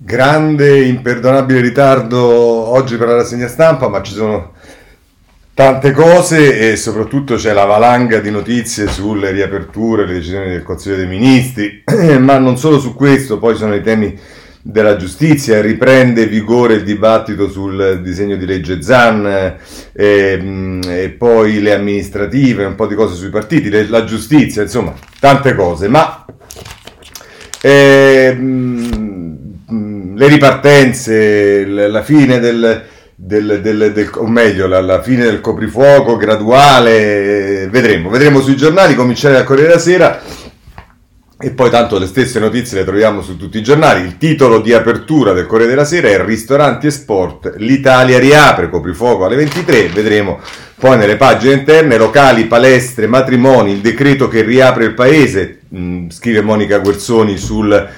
Grande, imperdonabile ritardo oggi per la rassegna stampa, ma ci sono tante cose e soprattutto c'è la valanga di notizie sulle riaperture, le decisioni del Consiglio dei Ministri, ma non solo su questo, poi sono i temi della giustizia, riprende vigore il dibattito sul disegno di legge ZAN e, ehm, e poi le amministrative, un po' di cose sui partiti, la giustizia, insomma, tante cose, ma... Eh, le ripartenze, la fine del, del, del, del, o meglio, la, la, fine del coprifuoco graduale, vedremo, vedremo sui giornali, cominciare a Corriere della Sera. E poi tanto le stesse notizie le troviamo su tutti i giornali. Il titolo di apertura del Corriere della Sera è Ristoranti e Sport, l'Italia riapre, coprifuoco alle 23, vedremo poi nelle pagine interne, locali, palestre, matrimoni, il decreto che riapre il paese, mh, scrive Monica Guerzoni sul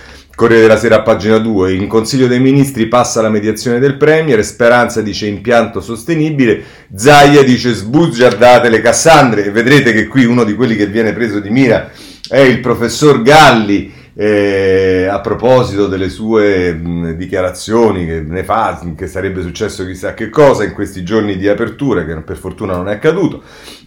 Corriere della Sera pagina 2, in Consiglio dei Ministri passa la mediazione del Premier, Speranza dice impianto sostenibile, Zaia dice sbugiardate le Cassandre. E vedrete che qui uno di quelli che viene preso di mira è il professor Galli eh, a proposito delle sue mh, dichiarazioni che ne fa, che sarebbe successo chissà che cosa in questi giorni di apertura, che per fortuna non è accaduto.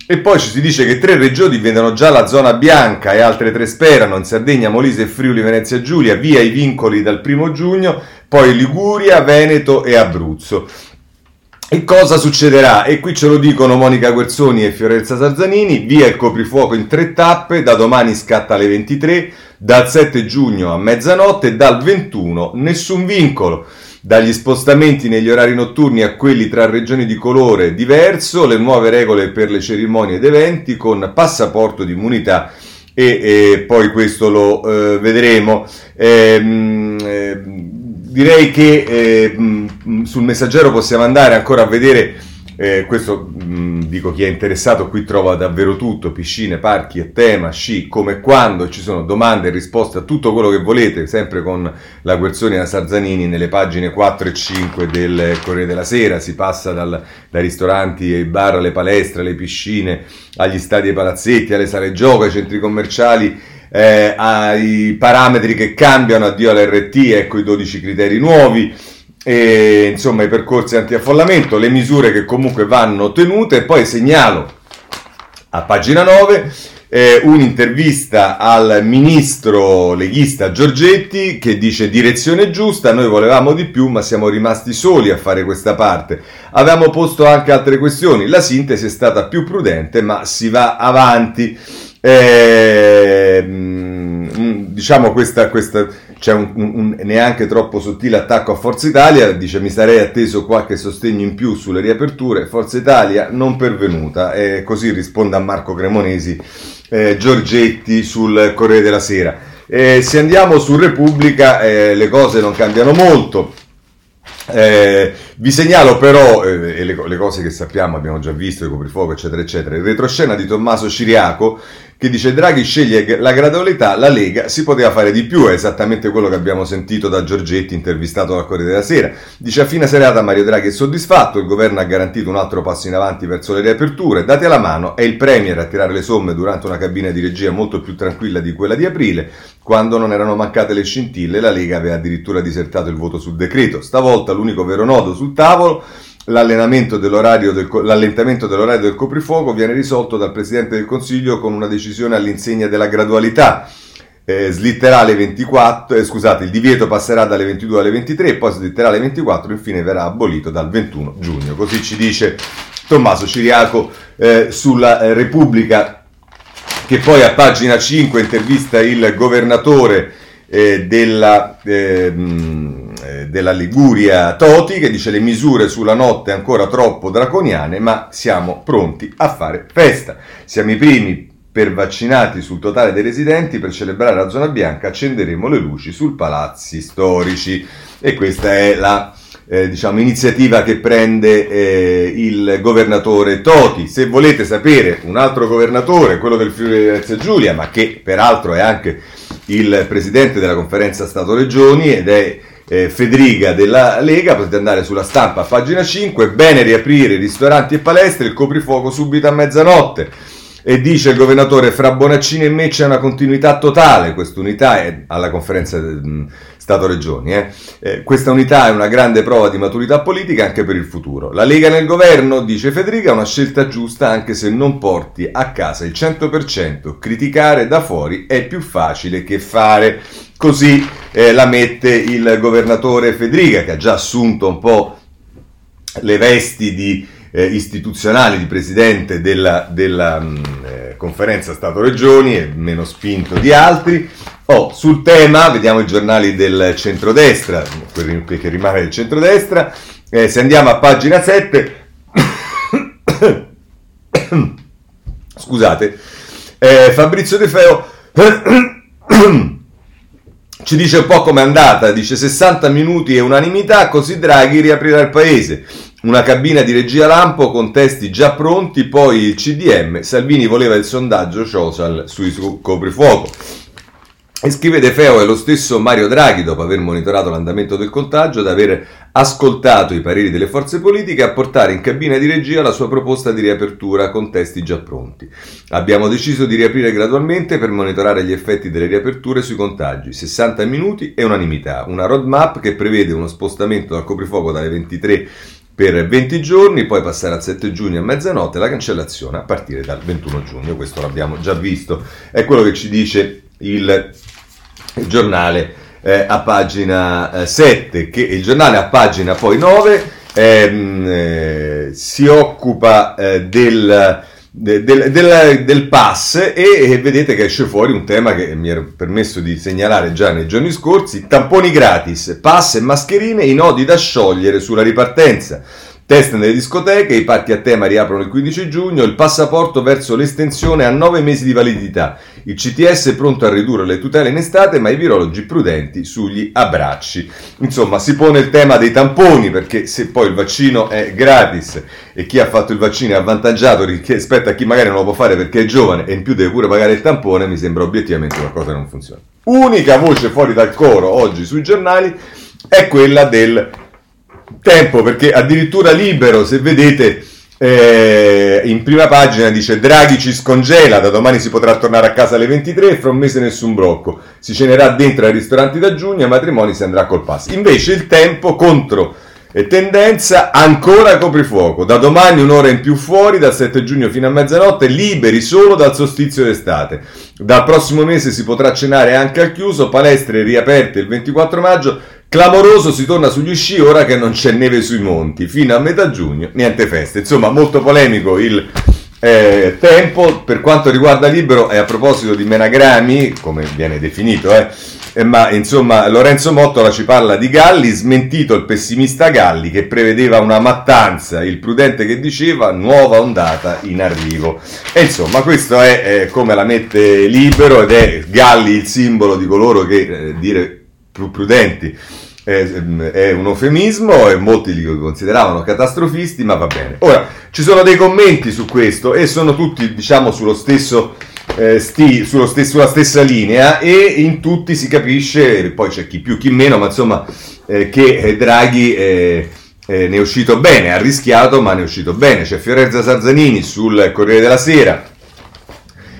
E poi ci si dice che tre regioni vedono già la zona bianca e altre tre sperano, in Sardegna, Molise e Friuli, Venezia Giulia, via i vincoli dal primo giugno, poi Liguria, Veneto e Abruzzo. E cosa succederà? E qui ce lo dicono Monica Guerzoni e Fiorenza Sarzanini, via il coprifuoco in tre tappe, da domani scatta alle 23, dal 7 giugno a mezzanotte dal 21 nessun vincolo dagli spostamenti negli orari notturni a quelli tra regioni di colore diverso, le nuove regole per le cerimonie ed eventi con passaporto di immunità e, e poi questo lo eh, vedremo. Eh, eh, direi che eh, sul messaggero possiamo andare ancora a vedere eh, questo mh, mm, dico chi è interessato qui trova davvero tutto, piscine, parchi e tema, sci, come e quando, ci sono domande e risposte a tutto quello che volete, sempre con la Guerzoni e la Sarzanini nelle pagine 4 e 5 del Corriere della Sera, si passa dal, dai ristoranti ai bar, alle palestre, alle piscine, agli stadi e palazzetti, alle sale gioco, ai centri commerciali, eh, ai parametri che cambiano, addio all'RT, ecco i 12 criteri nuovi e, insomma i percorsi anti-affollamento, le misure che comunque vanno tenute poi segnalo a pagina 9 eh, un'intervista al ministro leghista Giorgetti che dice direzione giusta, noi volevamo di più ma siamo rimasti soli a fare questa parte. Avevamo posto anche altre questioni, la sintesi è stata più prudente ma si va avanti. Eh, diciamo questa, questa c'è un, un, neanche troppo sottile attacco a Forza Italia, dice mi sarei atteso qualche sostegno in più sulle riaperture, Forza Italia non pervenuta, e così risponde a Marco Cremonesi eh, Giorgetti sul Corriere della Sera. Eh, se andiamo su Repubblica eh, le cose non cambiano molto, eh, vi segnalo però eh, le, le, cose che sappiamo, abbiamo già visto, il coprifuoco eccetera eccetera, il retroscena di Tommaso Ciriaco che dice Draghi sceglie la gradualità, la Lega si poteva fare di più, è esattamente quello che abbiamo sentito da Giorgetti intervistato al Corriere della Sera. Dice a fine serata Mario Draghi è soddisfatto, il governo ha garantito un altro passo in avanti verso le riaperture, date la mano, è il Premier a tirare le somme durante una cabina di regia molto più tranquilla di quella di aprile, quando non erano mancate le scintille, la Lega aveva addirittura disertato il voto sul decreto. Stavolta l'unico vero nodo sul tavolo L'allentamento dell'orario del, l'allentamento dell'orario del coprifuoco viene risolto dal Presidente del Consiglio con una decisione all'insegna della gradualità. Eh, slitterà alle 24, eh, scusate, il divieto passerà dalle 22 alle 23 e poi slitterà alle 24 e infine verrà abolito dal 21 giugno. Così ci dice Tommaso Ciriaco eh, sulla eh, Repubblica che poi a pagina 5 intervista il governatore eh, della... Eh, della Liguria Toti che dice le misure sulla notte ancora troppo draconiane ma siamo pronti a fare festa. Siamo i primi per vaccinati sul totale dei residenti per celebrare la zona bianca accenderemo le luci sul palazzi storici e questa è la eh, diciamo, iniziativa che prende eh, il governatore Toti. Se volete sapere un altro governatore, quello del Friuli Venezia Giulia, ma che peraltro è anche il presidente della conferenza Stato-Regioni ed è eh, Federica della Lega, potete andare sulla stampa a pagina 5, bene riaprire ristoranti e palestre, il coprifuoco subito a mezzanotte. E dice il governatore, fra Bonaccini e me c'è una continuità totale, quest'unità è alla conferenza mm, Stato-Regioni. Eh. Eh, questa unità è una grande prova di maturità politica anche per il futuro. La Lega nel governo, dice Federica, è una scelta giusta anche se non porti a casa il 100%. Criticare da fuori è più facile che fare. Così eh, la mette il governatore Federica, che ha già assunto un po' le vesti di, eh, istituzionali di presidente della, della mh, mm, eh, conferenza Stato-Regioni, è meno spinto di altri. Oh, sul tema, vediamo i giornali del centrodestra, quelli che rimane del centrodestra, eh, se andiamo a pagina 7, scusate, eh, Fabrizio De Feo ci dice un po' com'è andata, dice 60 minuti e unanimità, così Draghi riaprirà il paese. Una cabina di regia lampo con testi già pronti, poi il CDM, Salvini voleva il sondaggio social sui coprifuoco. E scrive De Feo è lo stesso Mario Draghi, dopo aver monitorato l'andamento del contagio, ad aver ascoltato i pareri delle forze politiche, a portare in cabina di regia la sua proposta di riapertura con testi già pronti. Abbiamo deciso di riaprire gradualmente per monitorare gli effetti delle riaperture sui contagi. 60 minuti e unanimità. Una roadmap che prevede uno spostamento dal coprifuoco dalle 23 per 20 giorni, poi passare al 7 giugno a mezzanotte la cancellazione a partire dal 21 giugno. Questo l'abbiamo già visto. È quello che ci dice il, il giornale eh, a pagina eh, 7, che il giornale a pagina poi 9 ehm, eh, si occupa eh, del del, del, del, pass e, e, vedete che esce fuori un tema che mi ero permesso di segnalare già nei giorni scorsi, tamponi gratis, pass e mascherine, i nodi da sciogliere sulla ripartenza. Test nelle discoteche, i parchi a tema riaprono il 15 giugno, il passaporto verso l'estensione a 9 mesi di validità. Il CTS è pronto a ridurre le tutele in estate, ma i virologi prudenti sugli abbracci. Insomma, si pone il tema dei tamponi, perché se poi il vaccino è gratis e chi ha fatto il vaccino è avvantaggiato rispetto a chi magari non lo può fare perché è giovane e in più deve pure pagare il tampone, mi sembra obiettivamente qualcosa che non funziona. Unica voce fuori dal coro oggi sui giornali è quella del tempo perché addirittura libero, se vedete eh, in prima pagina dice Draghi ci scongela, da domani si potrà tornare a casa alle 23 e fra un mese nessun blocco. Si cenerà dentro ai ristoranti da giugno, ai matrimoni si andrà col pass. Invece il tempo contro e tendenza ancora coprifuoco. Da domani un'ora in più fuori, dal 7 giugno fino a mezzanotte, liberi solo dal solstizio d'estate. Dal prossimo mese si potrà cenare anche al chiuso, palestre riaperte il 24 maggio. Clamoroso si torna sugli sci ora che non c'è neve sui monti. Fino a metà giugno, niente feste. Insomma, molto polemico il eh, tempo. Per quanto riguarda Libero, e a proposito di Menagrami, come viene definito, eh, eh, ma insomma Lorenzo Mottola ci parla di Galli, smentito il pessimista Galli che prevedeva una mattanza, il prudente che diceva nuova ondata in arrivo. E insomma questo è eh, come la mette libero ed è Galli il simbolo di coloro che eh, dire più prudenti è, un eufemismo e molti li consideravano catastrofisti, ma va bene. Ora, ci sono dei commenti su questo e sono tutti, diciamo, sullo stesso eh, sti, sullo stesso, sulla stessa linea e in tutti si capisce, poi c'è chi più chi meno, ma insomma eh, che eh, Draghi eh, eh, ne è uscito bene, ha rischiato ma ne è uscito bene. C'è Fiorenza Sarzanini sul Corriere della Sera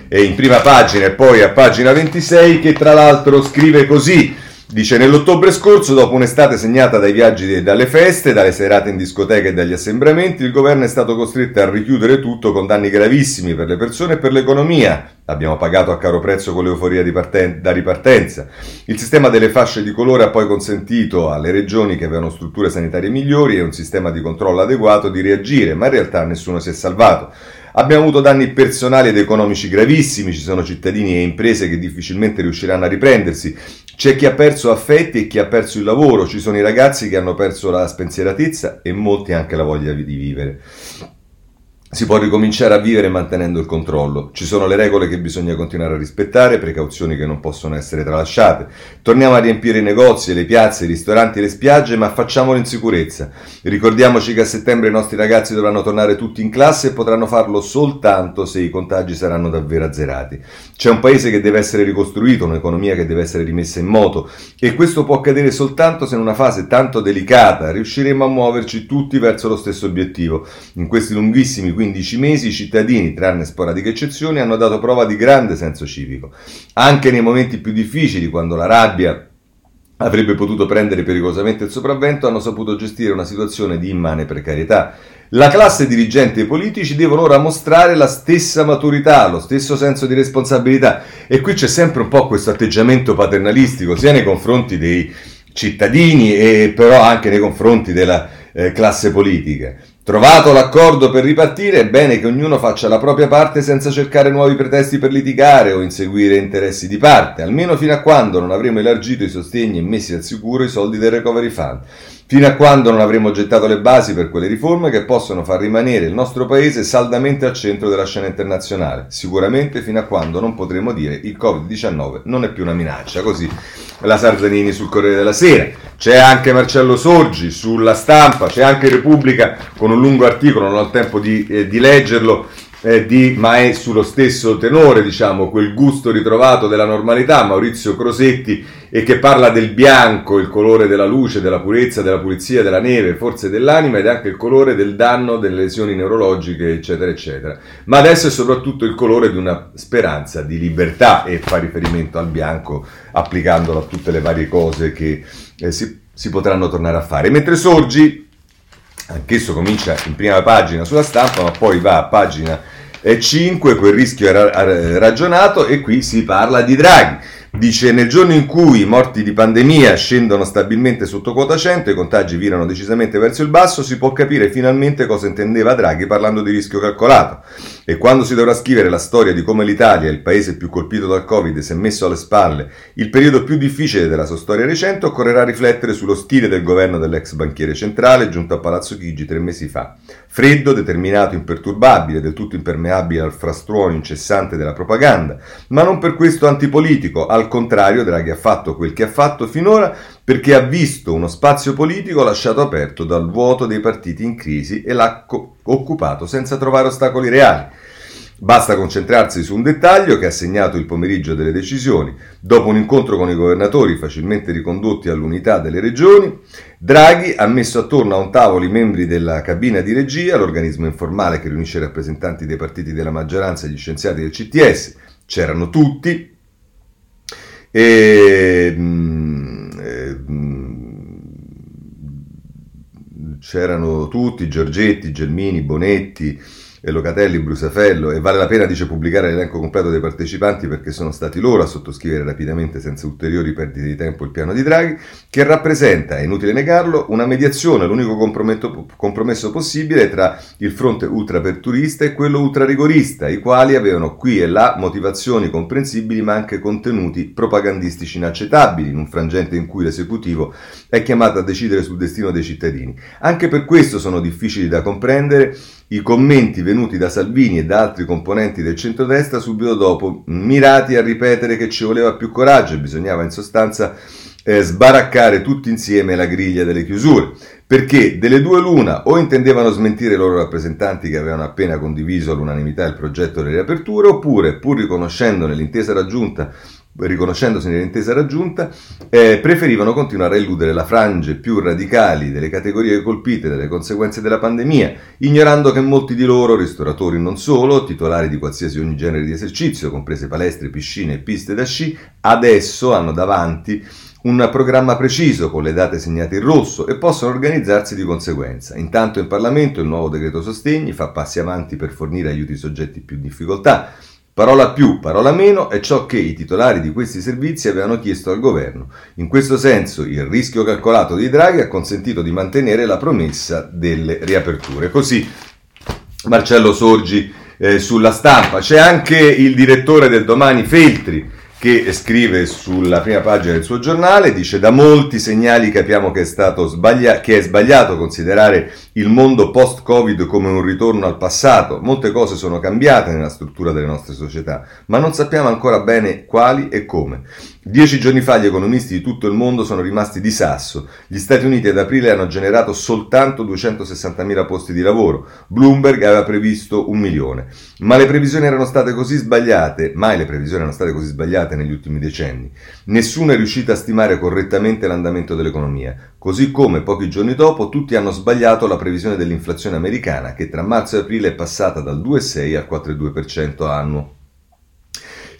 in prima pagina e poi a pagina 26 che tra l'altro scrive così Dice, nell'ottobre scorso, dopo un'estate segnata dai viaggi e dalle feste, dalle serate in discoteca e dagli assembramenti, il governo è stato costretto a richiudere tutto con danni gravissimi per le persone e per l'economia. Abbiamo pagato a caro prezzo con l'euforia parten- da ripartenza. Il sistema delle fasce di colore ha poi consentito alle regioni che avevano strutture sanitarie migliori e un sistema di controllo adeguato di reagire, ma in realtà nessuno si è salvato. Abbiamo avuto danni personali ed economici gravissimi, ci sono cittadini e imprese che difficilmente riusciranno a riprendersi, c'è chi ha perso affetti e chi ha perso il lavoro, ci sono i ragazzi che hanno perso la spensieratezza e molti anche la voglia di vivere. Si può ricominciare a vivere mantenendo il controllo. Ci sono le regole che bisogna continuare a rispettare, precauzioni che non possono essere tralasciate. Torniamo a riempire i negozi, le piazze, i ristoranti le spiagge, ma facciamolo in sicurezza. Ricordiamoci che a settembre i nostri ragazzi dovranno tornare tutti in classe e potranno farlo soltanto se i contagi saranno davvero azzerati. C'è un paese che deve essere ricostruito, un'economia che deve essere rimessa in moto e questo può accadere soltanto se in una fase tanto delicata riusciremo a muoverci tutti verso lo stesso obiettivo. In questi lunghissimi 15 mesi i cittadini, tranne sporadiche eccezioni, hanno dato prova di grande senso civico. Anche nei momenti più difficili, quando la rabbia avrebbe potuto prendere pericolosamente il sopravvento, hanno saputo gestire una situazione di immane precarietà. La classe dirigente e i politici devono ora mostrare la stessa maturità, lo stesso senso di responsabilità. E qui c'è sempre un po' questo atteggiamento paternalistico, sia nei confronti dei cittadini e però anche nei confronti della eh, classe politica. Trovato l'accordo per ripartire, è bene che ognuno faccia la propria parte senza cercare nuovi pretesti per litigare o inseguire interessi di parte, almeno fino a quando non avremo elargito i sostegni e messi al sicuro i soldi del Recovery Fund fino a quando non avremo gettato le basi per quelle riforme che possono far rimanere il nostro paese saldamente al centro della scena internazionale. Sicuramente fino a quando non potremo dire il Covid-19 non è più una minaccia. Così la Sarzanini sul Corriere della Sera. C'è anche Marcello Sorgi sulla stampa, c'è anche Repubblica con un lungo articolo, non ho il tempo di, eh, di leggerlo, eh, di, ma è sullo stesso tenore, diciamo, quel gusto ritrovato della normalità, Maurizio Crosetti, e che parla del bianco, il colore della luce, della purezza, della pulizia, della neve, forse dell'anima ed anche il colore del danno, delle lesioni neurologiche, eccetera, eccetera. Ma adesso è soprattutto il colore di una speranza di libertà e fa riferimento al bianco applicandolo a tutte le varie cose che eh, si, si potranno tornare a fare. Mentre Sorgi, anch'esso comincia in prima pagina sulla stampa, ma poi va a pagina 5, quel rischio era ragionato e qui si parla di Draghi. Dice nel giorno in cui i morti di pandemia scendono stabilmente sotto quota 100 e i contagi virano decisamente verso il basso, si può capire finalmente cosa intendeva Draghi parlando di rischio calcolato. E quando si dovrà scrivere la storia di come l'Italia, il paese più colpito dal Covid, si è messo alle spalle il periodo più difficile della sua storia recente, occorrerà riflettere sullo stile del governo dell'ex banchiere centrale giunto a Palazzo Chigi tre mesi fa. Freddo, determinato, imperturbabile, del tutto impermeabile al frastuono incessante della propaganda, ma non per questo antipolitico, al contrario Draghi ha fatto quel che ha fatto finora perché ha visto uno spazio politico lasciato aperto dal vuoto dei partiti in crisi e l'ha co- occupato senza trovare ostacoli reali. Basta concentrarsi su un dettaglio che ha segnato il pomeriggio delle decisioni. Dopo un incontro con i governatori facilmente ricondotti all'unità delle regioni, Draghi ha messo attorno a un tavolo i membri della cabina di regia, l'organismo informale che riunisce i rappresentanti dei partiti della maggioranza e gli scienziati del CTS. C'erano tutti. E, mm, mm, c'erano tutti, Giorgetti, Gelmini, Bonetti, e Locatelli, Brusafello e vale la pena dice pubblicare l'elenco completo dei partecipanti perché sono stati loro a sottoscrivere rapidamente senza ulteriori perdite di tempo il piano di Draghi che rappresenta, è inutile negarlo, una mediazione, l'unico compromesso possibile tra il fronte ultraperturista e quello ultrarigorista, i quali avevano qui e là motivazioni comprensibili ma anche contenuti propagandistici inaccettabili in un frangente in cui l'esecutivo è chiamato a decidere sul destino dei cittadini. Anche per questo sono difficili da comprendere i commenti venuti da Salvini e da altri componenti del centrodestra subito dopo, mirati a ripetere che ci voleva più coraggio e bisognava in sostanza eh, sbaraccare tutti insieme la griglia delle chiusure, perché delle due l'una o intendevano smentire i loro rappresentanti che avevano appena condiviso all'unanimità il progetto delle riaperture, oppure, pur riconoscendone l'intesa raggiunta riconoscendosi nell'intesa raggiunta, eh, preferivano continuare a illudere la frange più radicali delle categorie colpite dalle conseguenze della pandemia, ignorando che molti di loro, ristoratori non solo, titolari di qualsiasi ogni genere di esercizio, comprese palestre, piscine e piste da sci, adesso hanno davanti un programma preciso con le date segnate in rosso e possono organizzarsi di conseguenza. Intanto in Parlamento il nuovo decreto sostegni fa passi avanti per fornire aiuti ai soggetti più in difficoltà, Parola più, parola meno è ciò che i titolari di questi servizi avevano chiesto al governo. In questo senso il rischio calcolato di Draghi ha consentito di mantenere la promessa delle riaperture. Così Marcello Sorgi eh, sulla stampa. C'è anche il direttore del domani Feltri che scrive sulla prima pagina del suo giornale, dice da molti segnali capiamo che è, stato sbaglia- che è sbagliato considerare il mondo post-Covid come un ritorno al passato, molte cose sono cambiate nella struttura delle nostre società, ma non sappiamo ancora bene quali e come. Dieci giorni fa gli economisti di tutto il mondo sono rimasti di sasso. Gli Stati Uniti ad aprile hanno generato soltanto 260.000 posti di lavoro. Bloomberg aveva previsto un milione. Ma le previsioni erano state così sbagliate, mai le previsioni erano state così sbagliate negli ultimi decenni. Nessuno è riuscito a stimare correttamente l'andamento dell'economia. Così come pochi giorni dopo tutti hanno sbagliato la previsione dell'inflazione americana che tra marzo e aprile è passata dal 2,6 al 4,2% annuo.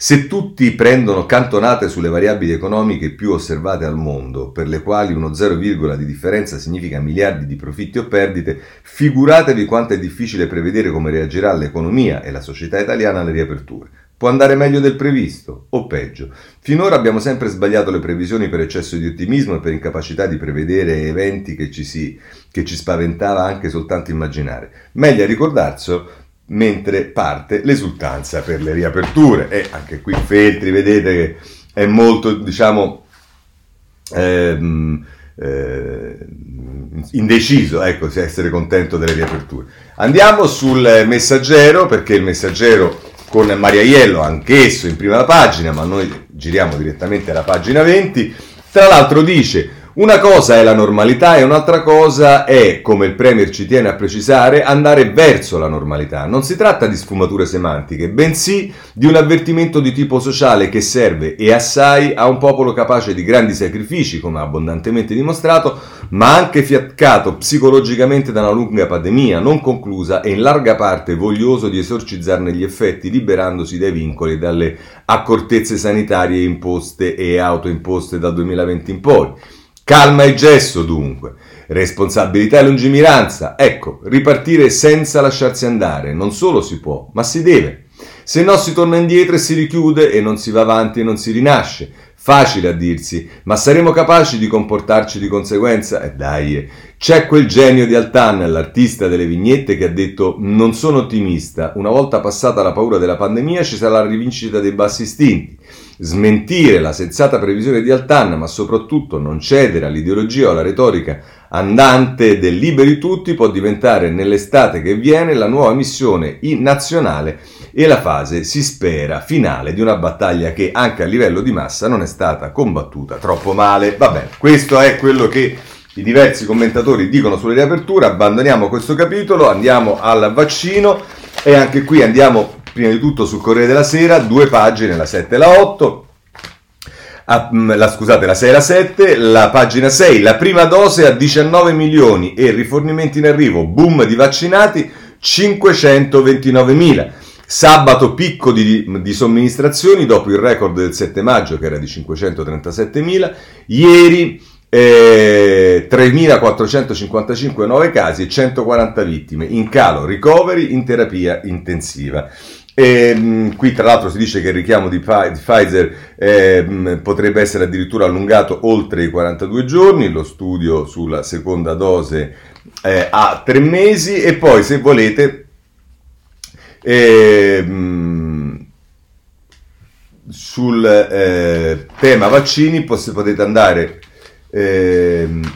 Se tutti prendono cantonate sulle variabili economiche più osservate al mondo, per le quali uno 0, di differenza significa miliardi di profitti o perdite, figuratevi quanto è difficile prevedere come reagirà l'economia e la società italiana alle riaperture. Può andare meglio del previsto o peggio. Finora abbiamo sempre sbagliato le previsioni per eccesso di ottimismo e per incapacità di prevedere eventi che ci, si, che ci spaventava anche soltanto immaginare. Meglio ricordarselo mentre parte l'esultanza per le riaperture. E anche qui Feltri, vedete che è molto, diciamo, ehm, eh, indeciso, ecco, se essere contento delle riaperture. Andiamo sul messaggero, perché il messaggero con Maria Iello, anch'esso in prima pagina, ma noi giriamo direttamente alla pagina 20, tra l'altro dice una cosa è la normalità e un'altra cosa è, come il Premier ci tiene a precisare, andare verso la normalità. Non si tratta di sfumature semantiche, bensì di un avvertimento di tipo sociale che serve e assai a un popolo capace di grandi sacrifici, come abbondantemente dimostrato, ma anche fiaccato psicologicamente da una lunga pandemia non conclusa e in larga parte voglioso di esorcizzarne gli effetti liberandosi dai vincoli e dalle accortezze sanitarie imposte e autoimposte dal 2020 in poi. Calma e gesso dunque, responsabilità e lungimiranza, ecco, ripartire senza lasciarsi andare, non solo si può, ma si deve. Se no si torna indietro e si richiude e non si va avanti e non si rinasce. Facile a dirsi, ma saremo capaci di comportarci di conseguenza? E eh dai, c'è quel genio di Altan, l'artista delle vignette, che ha detto non sono ottimista, una volta passata la paura della pandemia ci sarà la rivincita dei bassi istinti. Smentire la sensata previsione di Altan, ma soprattutto non cedere all'ideologia o alla retorica andante del liberi tutti può diventare nell'estate che viene la nuova missione nazionale e la fase, si spera, finale di una battaglia che anche a livello di massa non è stata combattuta troppo male. Va bene, questo è quello che i diversi commentatori dicono sulle riaperture, abbandoniamo questo capitolo, andiamo al vaccino e anche qui andiamo prima di tutto sul Corriere della Sera, due pagine, la 7 e la 8. Ah, la, scusate, la 6 e la 7, la pagina 6, la prima dose a 19 milioni e rifornimenti in arrivo, boom di vaccinati 529 mila. Sabato picco di, di, somministrazioni dopo il record del 7 maggio che era di 537 mila. Ieri eh, 3.455 nuove casi e 140 vittime. In calo ricoveri in terapia intensiva. E, mh, qui tra l'altro si dice che il richiamo di, Pfizer eh, mh, potrebbe essere addirittura allungato oltre i 42 giorni, lo studio sulla seconda dose eh, a tre mesi e poi se volete eh, mh, sul eh, tema vaccini potete andare ehm,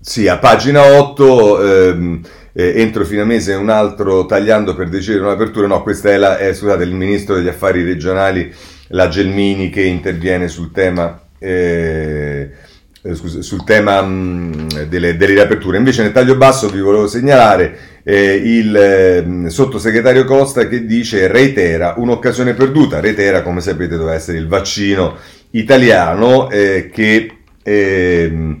sì, a pagina 8 ehm, eh, entro fine mese un altro tagliando per decidere un'apertura. No, questa è, la, è scusate, il ministro degli affari regionali, la Gelmini, che interviene sul tema. Eh, eh scusa, sul tema mh, delle, delle, riaperture. Invece nel taglio basso vi volevo segnalare eh, il eh, sottosegretario Costa che dice reitera un'occasione perduta. Reitera, come sapete, doveva essere il vaccino italiano eh, che ehm,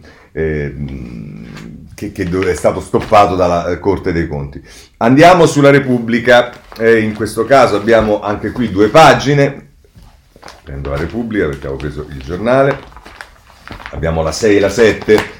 che, che, è stato stoppato dalla eh, Corte dei Conti. Andiamo sulla Repubblica, eh, in questo caso abbiamo anche qui due pagine, prendo la Repubblica perché avevo preso il giornale, abbiamo la 6 e la 7,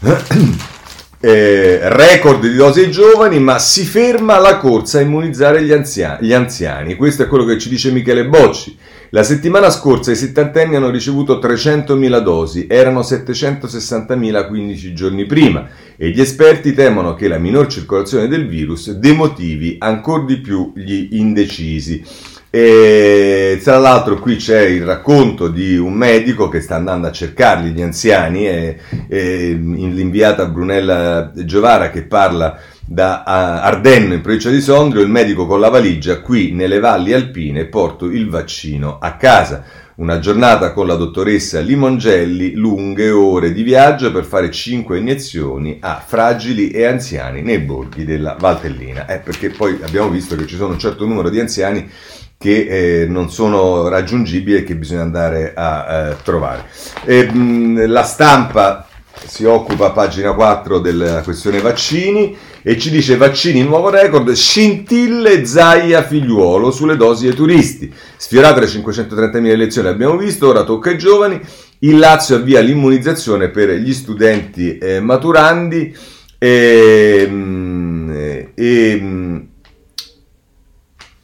eh, record di dosi ai giovani, ma si ferma la corsa a immunizzare gli anziani, gli anziani. questo è quello che ci dice Michele Bocci. La settimana scorsa i settantenni hanno ricevuto 300.000 dosi, erano 760.000 15 giorni prima e gli esperti temono che la minor circolazione del virus demotivi ancora di più gli indecisi. E tra l'altro qui c'è il racconto di un medico che sta andando a cercarli gli anziani, e, e l'inviata Brunella Giovara che parla da Ardenno in provincia di Sondrio, il medico con la valigia qui nelle valli alpine porto il vaccino a casa. Una giornata con la dottoressa Limongelli, lunghe ore di viaggio per fare 5 iniezioni a fragili e anziani nei borghi della Valtellina. Eh, perché poi abbiamo visto che ci sono un certo numero di anziani che eh, non sono raggiungibili e che bisogna andare a eh, trovare. E, mh, la stampa si occupa a pagina 4 della questione vaccini e ci dice vaccini nuovo record, scintille Zaia figliuolo sulle dosi ai turisti. Sfiorate le 530.000 elezioni abbiamo visto, ora tocca ai giovani. Il Lazio avvia l'immunizzazione per gli studenti eh, maturandi e, mm, e,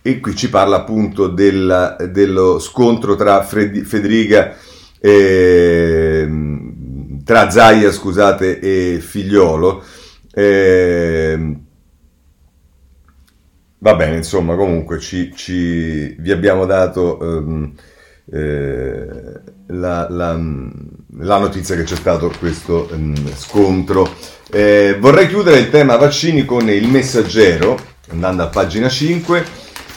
e, qui ci parla appunto della, dello scontro tra Fred, Federica eh, tra Zaia scusate, e Figliolo. Eh, va bene, insomma, comunque ci, ci, vi abbiamo dato ehm, eh, la, la, la, notizia che c'è stato questo ehm, scontro. Eh, vorrei chiudere il tema vaccini con il messaggero, andando a pagina 5,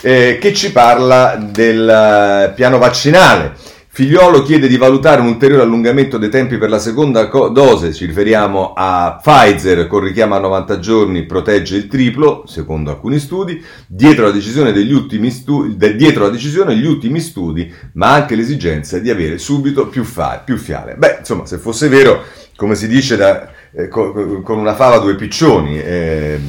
eh, che ci parla del piano vaccinale. Figliolo chiede di valutare un ulteriore allungamento dei tempi per la seconda co- dose, ci riferiamo a Pfizer con richiamo a 90 giorni protegge il triplo, secondo alcuni studi, dietro la decisione, degli ultimi studi, de- dietro la decisione gli ultimi studi, ma anche l'esigenza di avere subito più, fa- più fiale. Beh, insomma, se fosse vero, come si dice da, eh, co- con una fava due piccioni, eh,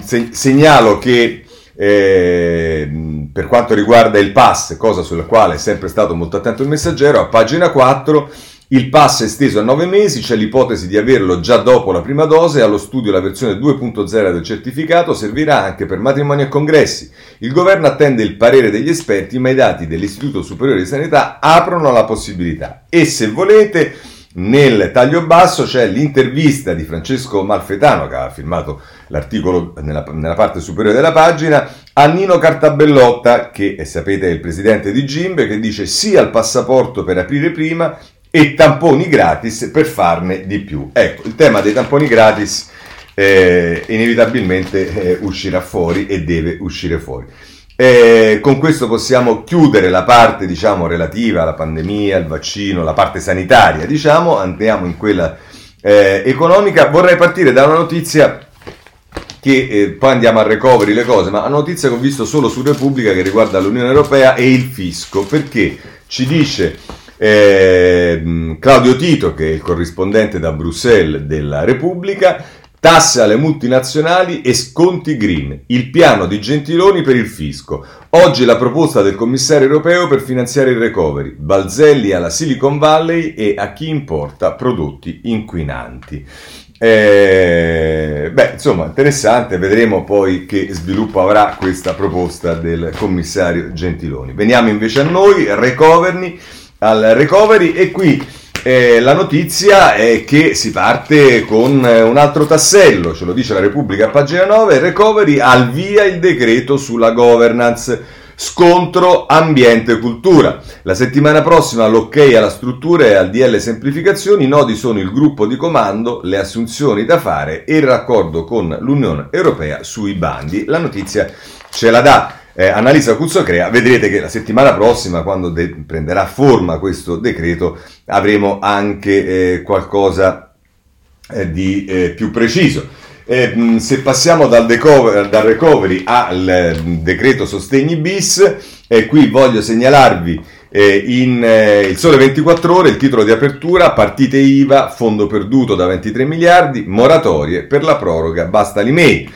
se- segnalo che eh, per quanto riguarda il pass, cosa sulla quale è sempre stato molto attento il messaggero, a pagina 4 il pass è esteso a 9 mesi, c'è l'ipotesi di averlo già dopo la prima dose, allo studio la versione 2.0 del certificato servirà anche per matrimoni e congressi. Il governo attende il parere degli esperti, ma i dati dell'Istituto Superiore di Sanità aprono la possibilità. E se volete nel taglio basso c'è l'intervista di Francesco Malfetano, che ha firmato l'articolo nella, nella, parte superiore della pagina, a Nino Cartabellotta, che eh, sapete è il presidente di Gimbe, che dice sì al passaporto per aprire prima e tamponi gratis per farne di più. Ecco, il tema dei tamponi gratis eh, inevitabilmente eh, uscirà fuori e deve uscire fuori. E con questo possiamo chiudere la parte diciamo, relativa alla pandemia, al vaccino, la parte sanitaria, diciamo, andiamo in quella eh, economica. Vorrei partire da una notizia che eh, poi andiamo a recovery le cose, ma una notizia che ho visto solo su Repubblica che riguarda l'Unione Europea e il fisco, perché ci dice eh, Claudio Tito, che è il corrispondente da Bruxelles della Repubblica, Tasse alle multinazionali e sconti green, il piano di Gentiloni per il fisco. Oggi la proposta del commissario europeo per finanziare il recovery, Balzelli alla Silicon Valley e a chi importa prodotti inquinanti. Eh, beh, insomma, interessante, vedremo poi che sviluppo avrà questa proposta del commissario Gentiloni. Veniamo invece a noi, recovery, al recovery e qui eh, la notizia è che si parte con eh, un altro tassello, ce lo dice la Repubblica a pagina 9, Recovery al via il decreto sulla governance. Scontro ambiente cultura. La settimana prossima l'ok alla struttura e al DL semplificazioni, i nodi sono il gruppo di comando, le assunzioni da fare e il raccordo con l'Unione Europea sui bandi. La notizia ce la dà eh, Annalisa Cuzzocrea, vedrete che la settimana prossima, quando de- prenderà forma questo decreto, avremo anche eh, qualcosa eh, di eh, più preciso. Eh, se passiamo dal, decover, dal, recovery al eh, decreto sostegni bis, qui voglio segnalarvi in Il Sole 24 Ore il titolo di apertura, partite IVA, fondo perduto da 23 miliardi, moratorie per la proroga, basta l'email.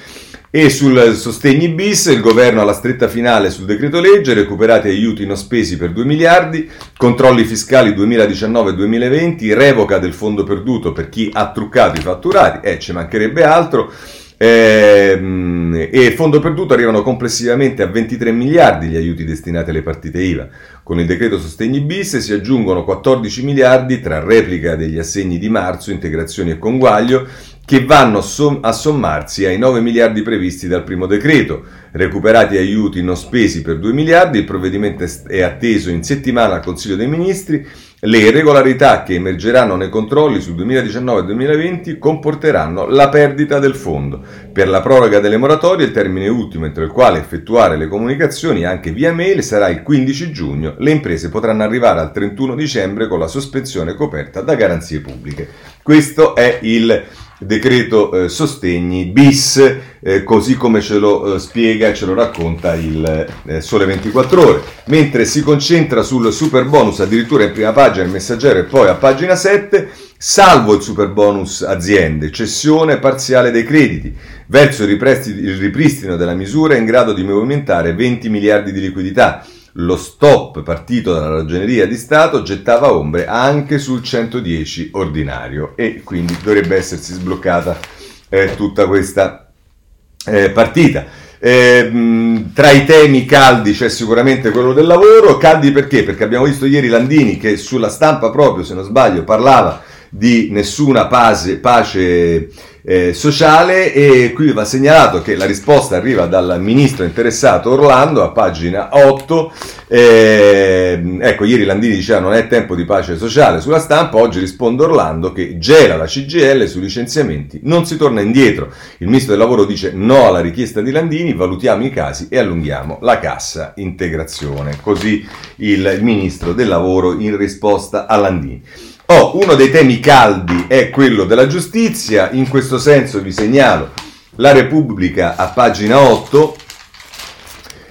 E sul sostegni bis il governo ha la stretta finale sul decreto legge, recuperati aiuti non spesi per 2 miliardi, controlli fiscali 2019-2020, revoca del fondo perduto per chi ha truccato i fatturati, eh, ci mancherebbe altro, eh, e fondo perduto arrivano complessivamente a 23 miliardi gli aiuti destinati alle partite IVA. Con il decreto sostegni bis si aggiungono 14 miliardi tra replica degli assegni di marzo, integrazioni e conguaglio che vanno a sommarsi ai 9 miliardi previsti dal primo decreto. Recuperati aiuti non spesi per 2 miliardi, il provvedimento è atteso in settimana al Consiglio dei Ministri. Le irregolarità che emergeranno nei controlli sul 2019-2020 comporteranno la perdita del fondo. Per la proroga delle moratorie il termine ultimo entro il quale effettuare le comunicazioni anche via mail sarà il 15 giugno. Le imprese potranno arrivare al 31 dicembre con la sospensione coperta da garanzie pubbliche. Questo è il decreto eh, sostegni bis, eh, così come ce lo eh, spiega e ce lo racconta il eh, Sole 24 Ore, mentre si concentra sul super bonus addirittura in prima pagina il messaggero e poi a pagina 7 salvo il super bonus aziende, cessione parziale dei crediti, verso il ripristino della misura in grado di movimentare 20 miliardi di liquidità. Lo stop partito dalla ragioneria di Stato gettava ombre anche sul 110 ordinario e quindi dovrebbe essersi sbloccata eh, tutta questa eh, partita. Eh, tra i temi caldi c'è sicuramente quello del lavoro, caldi perché? Perché abbiamo visto ieri Landini che sulla stampa proprio, se non sbaglio, parlava di nessuna pace, pace eh, sociale e qui va segnalato che la risposta arriva dal ministro interessato Orlando a pagina 8 eh, ecco ieri Landini diceva non è tempo di pace sociale sulla stampa oggi risponde Orlando che gela la CGL sui licenziamenti non si torna indietro. Il ministro del lavoro dice no alla richiesta di Landini valutiamo i casi e allunghiamo la cassa integrazione. Così il ministro del lavoro in risposta a Landini Oh, uno dei temi caldi è quello della giustizia, in questo senso vi segnalo la Repubblica a pagina 8,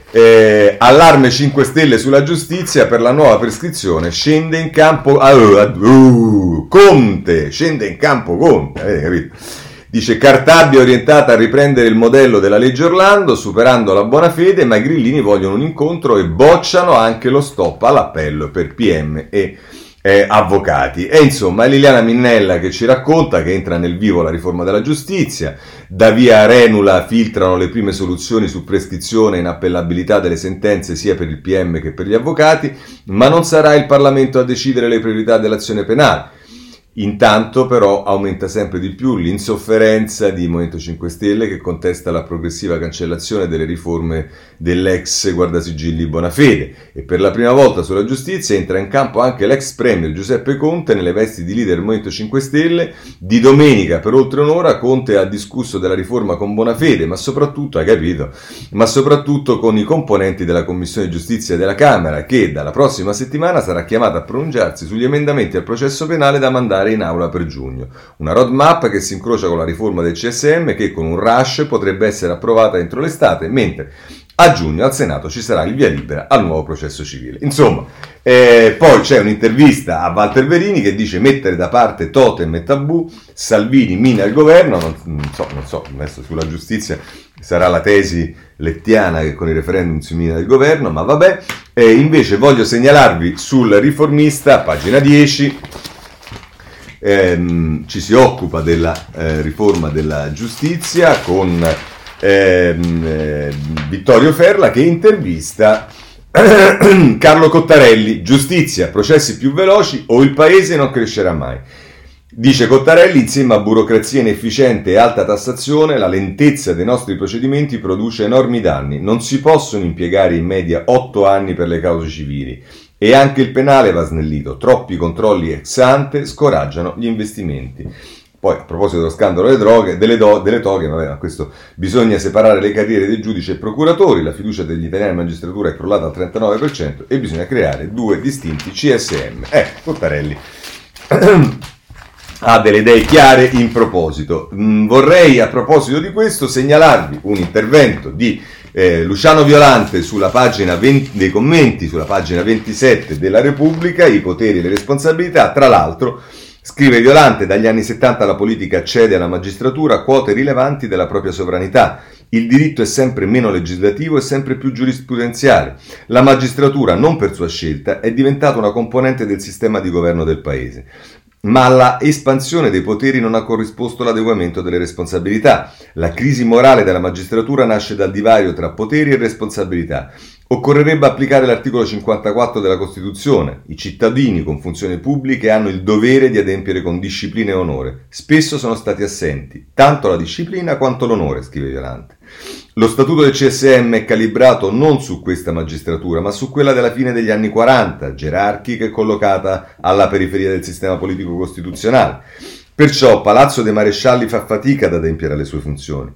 eh, allarme 5 Stelle sulla giustizia per la nuova prescrizione, scende in campo uh, uh, Conte, scende in campo Conte, avete capito? Dice Cartabia orientata a riprendere il modello della legge Orlando, superando la buona fede, ma i grillini vogliono un incontro e bocciano anche lo stop all'appello per PM e eh, avvocati. E insomma, Liliana Minnella che ci racconta che entra nel vivo la riforma della giustizia, da via Renula filtrano le prime soluzioni su prescrizione e inappellabilità delle sentenze sia per il PM che per gli avvocati, ma non sarà il Parlamento a decidere le priorità dell'azione penale. Intanto però aumenta sempre di più l'insofferenza di Movimento 5 Stelle che contesta la progressiva cancellazione delle riforme dell'ex guardasigilli Bonafede e per la prima volta sulla giustizia entra in campo anche l'ex premier Giuseppe Conte nelle vesti di leader del Movimento 5 Stelle. Di domenica per oltre un'ora Conte ha discusso della riforma con Bonafede ma soprattutto, ha capito, ma soprattutto con i componenti della Commissione Giustizia della Camera che dalla prossima settimana sarà chiamata a pronunciarsi sugli emendamenti al processo penale da mandare andare in aula per giugno. Una roadmap che si incrocia con la riforma del CSM che con un rush potrebbe essere approvata entro l'estate, mentre a giugno al Senato ci sarà il via libera al nuovo processo civile. Insomma, eh, poi c'è un'intervista a Walter Verini che dice mettere da parte totem e tabù, Salvini mina il governo, non, non, so, non so, adesso sulla giustizia sarà la tesi lettiana che con i referendum si mina il governo, ma vabbè. Eh, invece voglio segnalarvi sul riformista, pagina 10, ehm, ci si occupa della eh, riforma della giustizia con ehm, eh, Vittorio Ferla che intervista Carlo Cottarelli, giustizia, processi più veloci o il paese non crescerà mai. Dice Cottarelli, insieme a burocrazia inefficiente e alta tassazione, la lentezza dei nostri procedimenti produce enormi danni. Non si possono impiegare in media 8 anni per le cause civili. E anche il penale va snellito, troppi controlli ex ante scoraggiano gli investimenti. Poi, a proposito dello scandalo delle, droghe, delle, do, delle toghe, vabbè, ma questo bisogna separare le carriere dei giudici e procuratori, la fiducia degli italiani in magistratura è crollata al 39% e bisogna creare due distinti CSM. Eh, Cottarelli ha delle idee chiare in proposito. Mm, vorrei, a proposito di questo, segnalarvi un intervento di eh, Luciano Violante sulla pagina 20 dei commenti, sulla pagina 27 della Repubblica, i poteri e le responsabilità, tra l'altro Scrive Violante, dagli anni 70 la politica accede alla magistratura quote rilevanti della propria sovranità. Il diritto è sempre meno legislativo e sempre più giurisprudenziale. La magistratura, non per sua scelta, è diventata una componente del sistema di governo del Paese ma alla espansione dei poteri non ha corrisposto l'adeguamento delle responsabilità. La crisi morale della magistratura nasce dal divario tra poteri e responsabilità. Occorrerebbe applicare l'articolo 54 della Costituzione. I cittadini con funzioni pubbliche hanno il dovere di adempiere con disciplina e onore. Spesso sono stati assenti, tanto la disciplina quanto l'onore, scrive Violante. Lo statuto del CSM è calibrato non su questa magistratura, ma su quella della fine degli anni 40, gerarchica e collocata alla periferia del sistema politico costituzionale. Perciò Palazzo dei Marescialli fa fatica ad adempiere alle sue funzioni.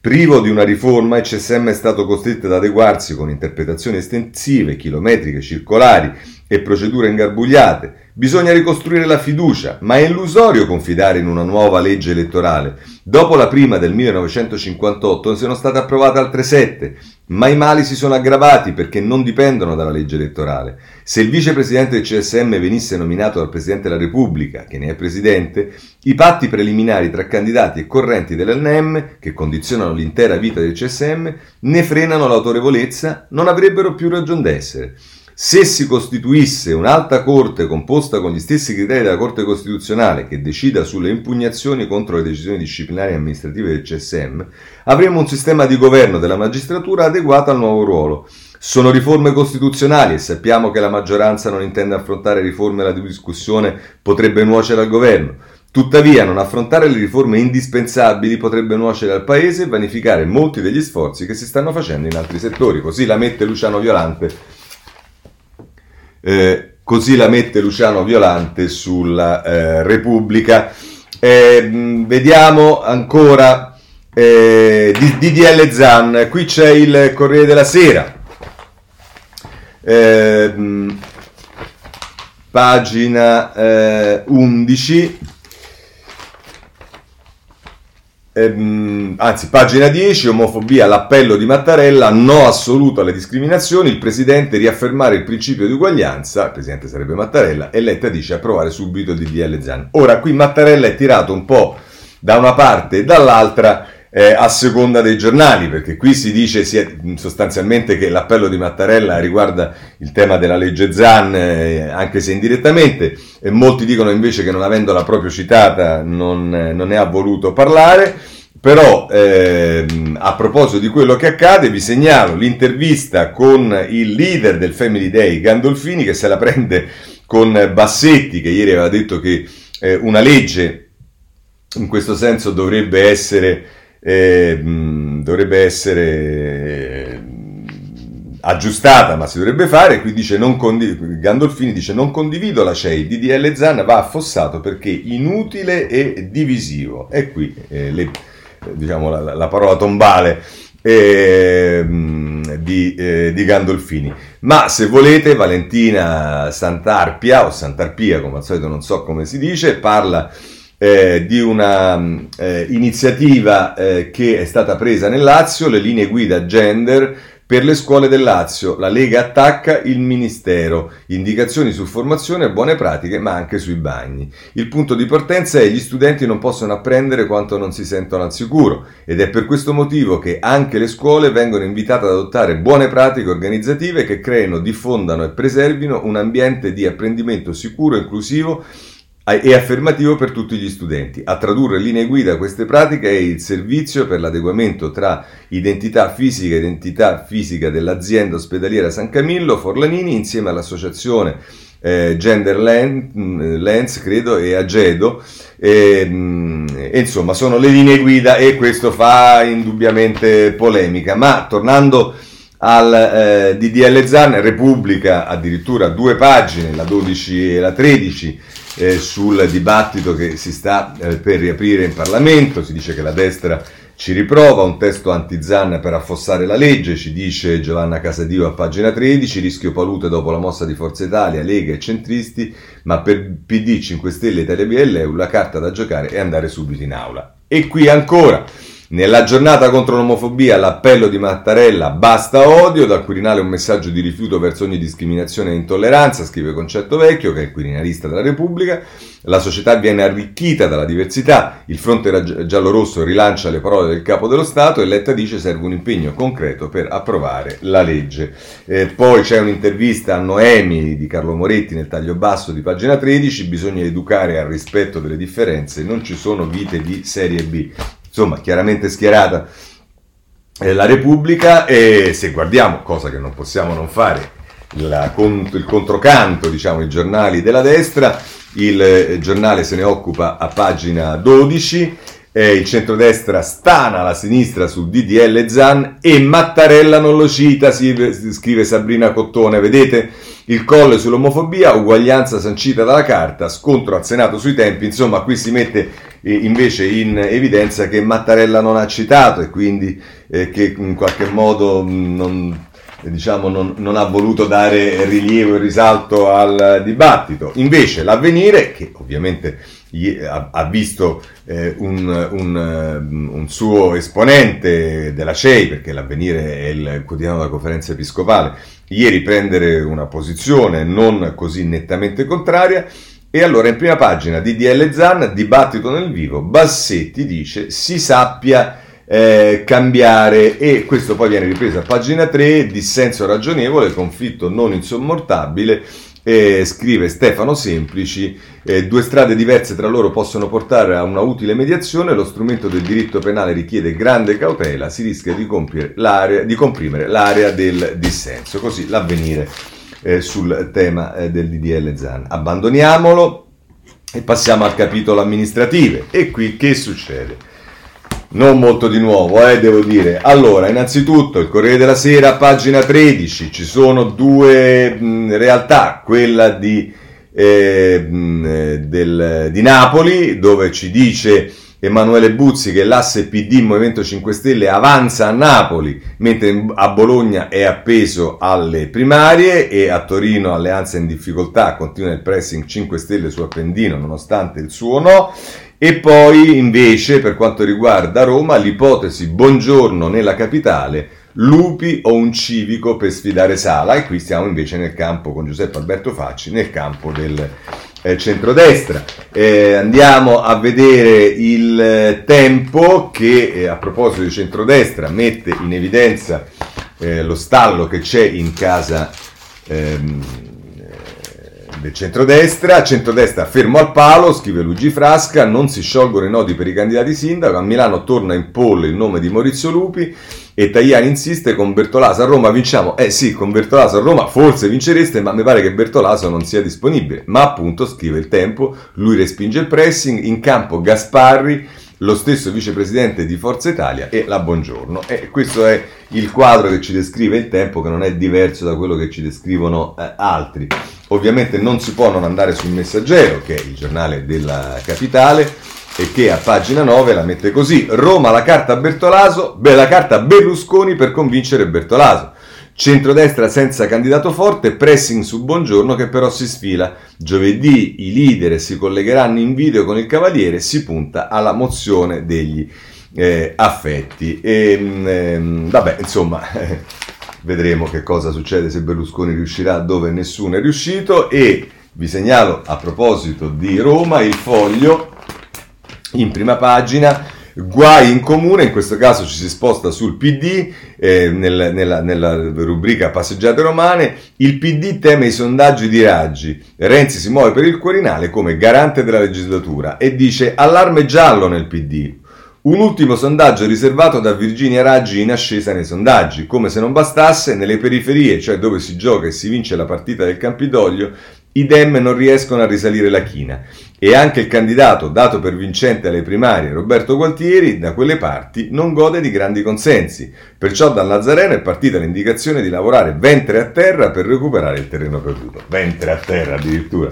Privo di una riforma, il CSM è stato costretto ad adeguarsi con interpretazioni estensive, chilometriche, circolari e procedure ingarbugliate. Bisogna ricostruire la fiducia, ma è illusorio confidare in una nuova legge elettorale. Dopo la prima del 1958 ne sono state approvate altre sette, ma i mali si sono aggravati perché non dipendono dalla legge elettorale. Se il vicepresidente del CSM venisse nominato dal Presidente della Repubblica, che ne è presidente, i patti preliminari tra candidati e correnti dell'NM, che condizionano l'intera vita del CSM, ne frenano l'autorevolezza, non avrebbero più ragione d'essere. Se si costituisse un'alta corte composta con gli stessi criteri della Corte Costituzionale che decida sulle impugnazioni contro le decisioni disciplinari e amministrative del CSM, avremmo un sistema di governo della magistratura adeguato al nuovo ruolo. Sono riforme costituzionali e sappiamo che la maggioranza non intende affrontare riforme la discussione potrebbe nuocere al governo. Tuttavia, non affrontare le riforme indispensabili potrebbe nuocere al Paese e vanificare molti degli sforzi che si stanno facendo in altri settori. Così la mette Luciano Violante eh, così la mette Luciano Violante sulla eh, Repubblica. Eh, vediamo ancora eh, DDL Zan, qui c'è il Corriere della Sera. Ehm, pagina 11 eh, Ehm, anzi, pagina 10, omofobia, l'appello di Mattarella, no assoluto alle discriminazioni, il Presidente riaffermare il principio di uguaglianza, il Presidente sarebbe Mattarella, e Letta dice approvare subito il DDL Zan. Ora, qui Mattarella è tirato un po' da una parte e dall'altra eh, a seconda dei giornali, perché qui si dice sostanzialmente che l'appello di Mattarella riguarda il tema della legge Zan, eh, anche se indirettamente, e molti dicono invece che non avendola proprio citata non, non ne ha voluto parlare. Però eh, a proposito di quello che accade vi segnalo l'intervista con il leader del Family Day, Gandolfini, che se la prende con Bassetti, che ieri aveva detto che eh, una legge in questo senso dovrebbe essere eh, dovrebbe essere aggiustata, ma si dovrebbe fare. Qui dice non condiv- Gandolfini dice non condivido la CEI, DDL Zan va affossato perché inutile e divisivo. E qui eh, le, diciamo, la, la, parola tombale eh, di, eh, di, Gandolfini. Ma se volete, Valentina Santarpia o Santarpia, come al solito non so come si dice, parla eh, di una eh, iniziativa eh, che è stata presa nel Lazio, le linee guida gender per le scuole del Lazio. La Lega attacca il Ministero, indicazioni su formazione e buone pratiche, ma anche sui bagni. Il punto di partenza è che gli studenti non possono apprendere quanto non si sentono al sicuro ed è per questo motivo che anche le scuole vengono invitate ad adottare buone pratiche organizzative che creino, diffondano e preservino un ambiente di apprendimento sicuro e inclusivo e affermativo per tutti gli studenti. A tradurre linee guida queste pratiche è il servizio per l'adeguamento tra identità fisica e identità fisica dell'azienda ospedaliera San Camillo Forlanini insieme all'associazione eh, Gender Lens, credo, e Agedo. E, mm, e, insomma, sono le linee guida e questo fa indubbiamente polemica. Ma tornando al eh, DDL Zan, Repubblica addirittura due pagine, la 12 e la 13 eh, sul dibattito che si sta eh, per riaprire in Parlamento, si dice che la destra ci riprova, un testo anti-Zan per affossare la legge, ci dice Giovanna Casadio a pagina 13, rischio palute dopo la mossa di Forza Italia, Lega e centristi, ma per PD, 5 Stelle Italia BLU la carta da giocare è andare subito in aula. E qui ancora nella giornata contro l'omofobia, l'appello di Mattarella basta odio, dal Quirinale un messaggio di rifiuto verso ogni discriminazione e intolleranza, scrive Concetto Vecchio, che è il quirinalista della Repubblica. La società viene arricchita dalla diversità, il fronte giallo-rosso rilancia le parole del capo dello Stato e Letta dice serve un impegno concreto per approvare la legge. Eh, poi c'è un'intervista a Noemi di Carlo Moretti nel taglio basso di pagina 13, bisogna educare al rispetto delle differenze, non ci sono vite di serie B insomma chiaramente schierata eh, la Repubblica e se guardiamo, cosa che non possiamo non fare, la, il controcanto, diciamo, i giornali della destra, il eh, giornale se ne occupa a pagina 12, eh, il centrodestra stana la sinistra su DDL Zan e Mattarella non lo cita, si, scrive Sabrina Cottone, vedete? Il colle sull'omofobia, uguaglianza sancita dalla carta, scontro al Senato sui tempi, insomma qui si mette invece in evidenza che Mattarella non ha citato e quindi eh, che in qualche modo non, diciamo, non, non, ha voluto dare rilievo e risalto al dibattito. Invece l'avvenire, che ovviamente ha, visto eh, un, un, un, suo esponente della CEI, perché l'avvenire è il quotidiano della conferenza episcopale, ieri prendere una posizione non così nettamente contraria. E allora in prima pagina di DL Zan, dibattito nel vivo, Bassetti dice si sappia eh, cambiare e questo poi viene ripreso a pagina 3, dissenso ragionevole, conflitto non insommortabile, eh, scrive Stefano Semplici, eh, due strade diverse tra loro possono portare a una utile mediazione, lo strumento del diritto penale richiede grande cautela, si rischia di, di comprimere l'area del dissenso, così l'avvenire eh, sul tema eh, del DDL Zan. Abbandoniamolo e passiamo al capitolo amministrativo. E qui che succede? non molto di nuovo, eh, devo dire. Allora, innanzitutto, il Corriere della Sera, pagina 13, ci sono due mh, realtà, quella di, eh, mh, del, di Napoli, dove ci dice Emanuele Buzzi che l'asse PD Movimento 5 Stelle avanza a Napoli, mentre a Bologna è appeso alle primarie e a Torino Alleanza in difficoltà, continua il pressing 5 Stelle su Appendino nonostante il suo no. E poi invece per quanto riguarda Roma l'ipotesi buongiorno nella capitale, lupi o un civico per sfidare Sala e qui stiamo invece nel campo con Giuseppe Alberto Facci, nel campo del eh, centrodestra. Eh, andiamo a vedere il eh, tempo che eh, a proposito di centrodestra mette in evidenza eh, lo stallo che c'è in casa ehm, del centrodestra, centrodestra fermo al palo, scrive Luigi Frasca, non si sciolgono i nodi per i candidati sindaco, a Milano torna in pollo il nome di Maurizio Lupi e Tajani insiste con Bertolaso a Roma vinciamo, eh sì con Bertolaso a Roma forse vincereste ma mi pare che Bertolaso non sia disponibile, ma appunto scrive il tempo, lui respinge il pressing, in campo Gasparri, lo stesso vicepresidente di Forza Italia e la Buongiorno. E questo è il quadro che ci descrive il tempo, che non è diverso da quello che ci descrivono eh, altri. Ovviamente non si può non andare sul Messaggero, che è il giornale della capitale, e che a pagina 9 la mette così: Roma la carta Bertolaso, beh, la carta Berlusconi per convincere Bertolaso. Centrodestra senza candidato forte, pressing su Buongiorno che però si sfila. Giovedì i leader si collegheranno in video con il Cavaliere, si punta alla mozione degli eh, affetti. E, ehm, vabbè, insomma, vedremo che cosa succede se Berlusconi riuscirà dove nessuno è riuscito. E vi segnalo a proposito di Roma il foglio in prima pagina Guai in comune, in questo caso ci si sposta sul PD, eh, nel, nella, nella, rubrica Passeggiate romane, il PD teme i sondaggi di Raggi, Renzi si muove per il Quirinale come garante della legislatura e dice allarme giallo nel PD. Un ultimo sondaggio riservato da Virginia Raggi in ascesa nei sondaggi. Come se non bastasse, nelle periferie, cioè dove si gioca e si vince la partita del Campidoglio, i Dem non riescono a risalire la china e anche il candidato dato per vincente alle primarie, Roberto Gualtieri, da quelle parti non gode di grandi consensi. Perciò dal Nazareno è partita l'indicazione di lavorare ventre a terra per recuperare il terreno perduto. Ventre a terra addirittura.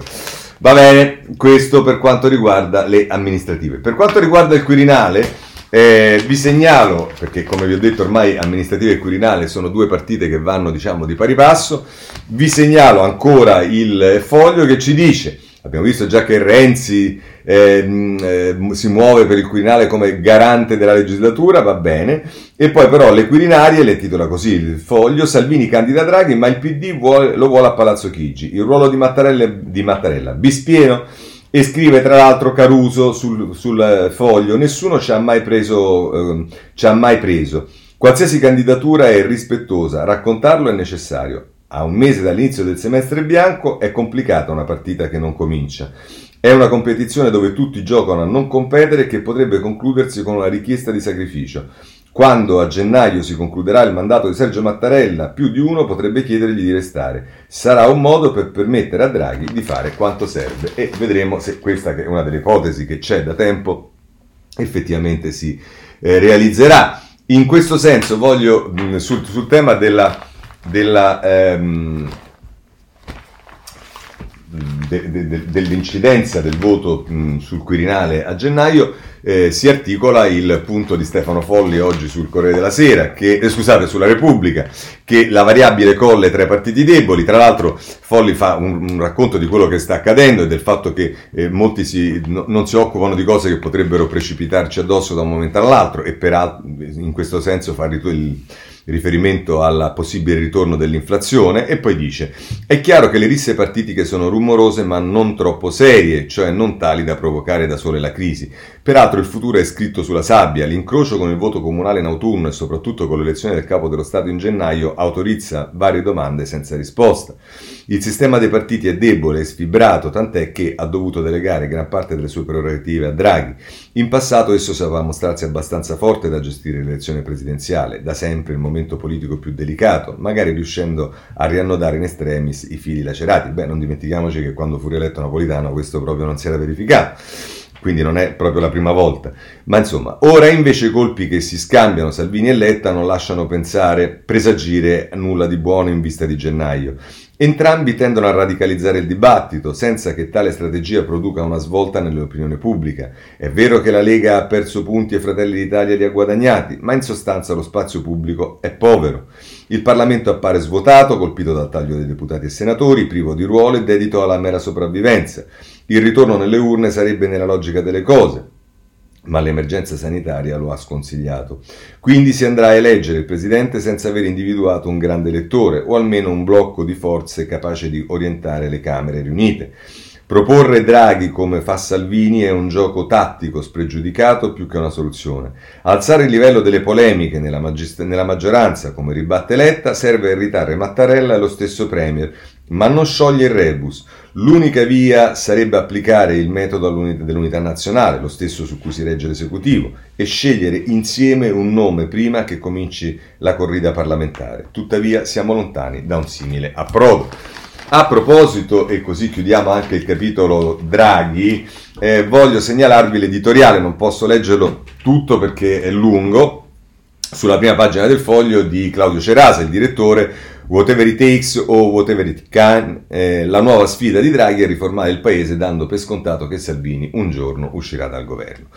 Va bene, questo per quanto riguarda le amministrative. Per quanto riguarda il Quirinale, eh, vi segnalo, perché come vi ho detto ormai amministrativa e Quirinale sono due partite che vanno diciamo di pari passo, vi segnalo ancora il foglio che ci dice Abbiamo visto già che Renzi eh, eh, si muove per il Quirinale come garante della legislatura, va bene. E poi però le Quirinarie, le titola così il foglio, Salvini candida Draghi, ma il PD vuole, lo vuole a Palazzo Chigi. Il ruolo di Mattarella, di Mattarella bispieno. E scrive tra l'altro Caruso sul, sul foglio, nessuno ci ha mai preso, eh, ci ha mai preso. Qualsiasi candidatura è rispettosa, raccontarlo è necessario a un mese dall'inizio del semestre bianco è complicata una partita che non comincia. È una competizione dove tutti giocano a non competere che potrebbe concludersi con una richiesta di sacrificio. Quando a gennaio si concluderà il mandato di Sergio Mattarella, più di uno potrebbe chiedergli di restare. Sarà un modo per permettere a Draghi di fare quanto serve e vedremo se questa che è una delle ipotesi che c'è da tempo effettivamente si eh, realizzerà. In questo senso voglio mh, sul, sul tema della della, ehm, de, de, dell'incidenza del voto mh, sul Quirinale a gennaio eh, si articola il punto di Stefano Folli oggi sul Corriere della Sera, che, eh, scusate, sulla Repubblica, che la variabile colle tra i partiti deboli, tra l'altro Folli fa un, un racconto di quello che sta accadendo e del fatto che eh, molti si, no, non si occupano di cose che potrebbero precipitarci addosso da un momento all'altro e peraltro in questo senso fa il riferimento al possibile ritorno dell'inflazione e poi dice è chiaro che le risse partitiche sono rumorose ma non troppo serie, cioè non tali da provocare da sole la crisi. Peraltro il futuro è scritto sulla sabbia, l'incrocio con il voto comunale in autunno e soprattutto con l'elezione del capo dello Stato in gennaio autorizza varie domande senza risposta. Il sistema dei partiti è debole e sfibrato, tant'è che ha dovuto delegare gran parte delle sue prerogative a Draghi. In passato esso sapeva mostrarsi abbastanza forte da gestire l'elezione presidenziale, da sempre il momento politico più delicato, magari riuscendo a riannodare in estremis i fili lacerati. Beh, non dimentichiamoci che quando fu rieletto Napolitano questo proprio non si era verificato quindi non è proprio la prima volta. Ma insomma, ora invece i colpi che si scambiano Salvini e Letta non lasciano pensare, presagire nulla di buono in vista di gennaio. Entrambi tendono a radicalizzare il dibattito, senza che tale strategia produca una svolta nell'opinione pubblica. È vero che la Lega ha perso punti e Fratelli d'Italia li ha guadagnati, ma in sostanza lo spazio pubblico è povero. Il Parlamento appare svuotato, colpito dal taglio dei deputati e senatori, privo di ruolo e dedito alla mera sopravvivenza. Il ritorno nelle urne sarebbe nella logica delle cose ma l'emergenza sanitaria lo ha sconsigliato. Quindi si andrà a eleggere il presidente senza aver individuato un grande elettore o almeno un blocco di forze capace di orientare le Camere riunite. Proporre Draghi come fa Salvini è un gioco tattico spregiudicato più che una soluzione. Alzare il livello delle polemiche nella, magist- nella maggioranza, come ribatte Letta, serve a irritare Mattarella e lo stesso Premier, ma non scioglie il rebus. L'unica via sarebbe applicare il metodo dell'unità nazionale, lo stesso su cui si regge l'esecutivo, e scegliere insieme un nome prima che cominci la corrida parlamentare. Tuttavia siamo lontani da un simile approdo. A proposito, e così chiudiamo anche il capitolo Draghi, eh, voglio segnalarvi l'editoriale, non posso leggerlo tutto perché è lungo, sulla prima pagina del foglio di Claudio Cerasa, il direttore, Whatever it takes o whatever it can, eh, la nuova sfida di Draghi è riformare il paese dando per scontato che Salvini un giorno uscirà dal governo.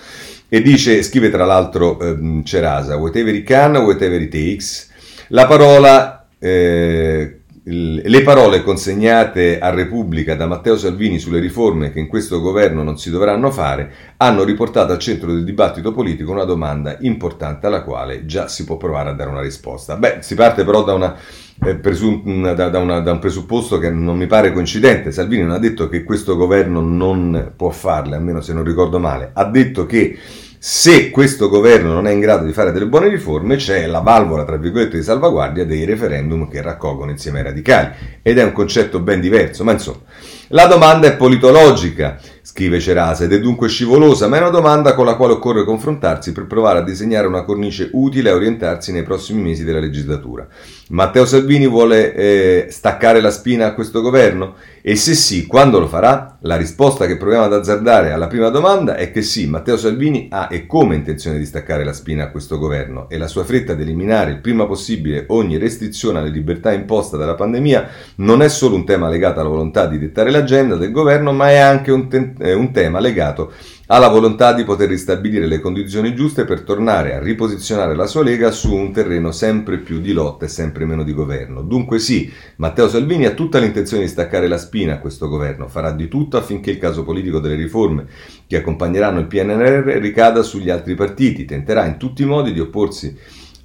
E dice, scrive tra l'altro eh, Cerasa, whatever it can, whatever it takes, la parola eh, le parole consegnate a Repubblica da Matteo Salvini sulle riforme che in questo governo non si dovranno fare hanno riportato al centro del dibattito politico una domanda importante alla quale già si può provare a dare una risposta. Beh, si parte però da, una, presum- da, da, una, da un presupposto che non mi pare coincidente. Salvini non ha detto che questo governo non può farle, almeno se non ricordo male, ha detto che se questo governo non è in grado di fare delle buone riforme, c'è la valvola, tra virgolette, di salvaguardia dei referendum che raccolgono insieme ai radicali. Ed è un concetto ben diverso, ma insomma. La domanda è politologica, scrive Cerasa, ed è dunque scivolosa, ma è una domanda con la quale occorre confrontarsi per provare a disegnare una cornice utile a orientarsi nei prossimi mesi della legislatura. Matteo Salvini vuole eh, staccare la spina a questo governo? E se sì, quando lo farà? La risposta che proviamo ad azzardare alla prima domanda è che sì, Matteo Salvini ha e come intenzione di staccare la spina a questo governo e la sua fretta di eliminare il prima possibile ogni restrizione alle libertà imposta dalla pandemia non è solo un tema legato alla volontà di dettare l'agenda del governo, ma è anche un, te- un tema legato ha la volontà di poter ristabilire le condizioni giuste per tornare a riposizionare la sua Lega su un terreno sempre più di lotta e sempre meno di governo. Dunque sì, Matteo Salvini ha tutta l'intenzione di staccare la spina a questo governo, farà di tutto affinché il caso politico delle riforme che accompagneranno il PNRR ricada sugli altri partiti, tenterà in tutti i modi di opporsi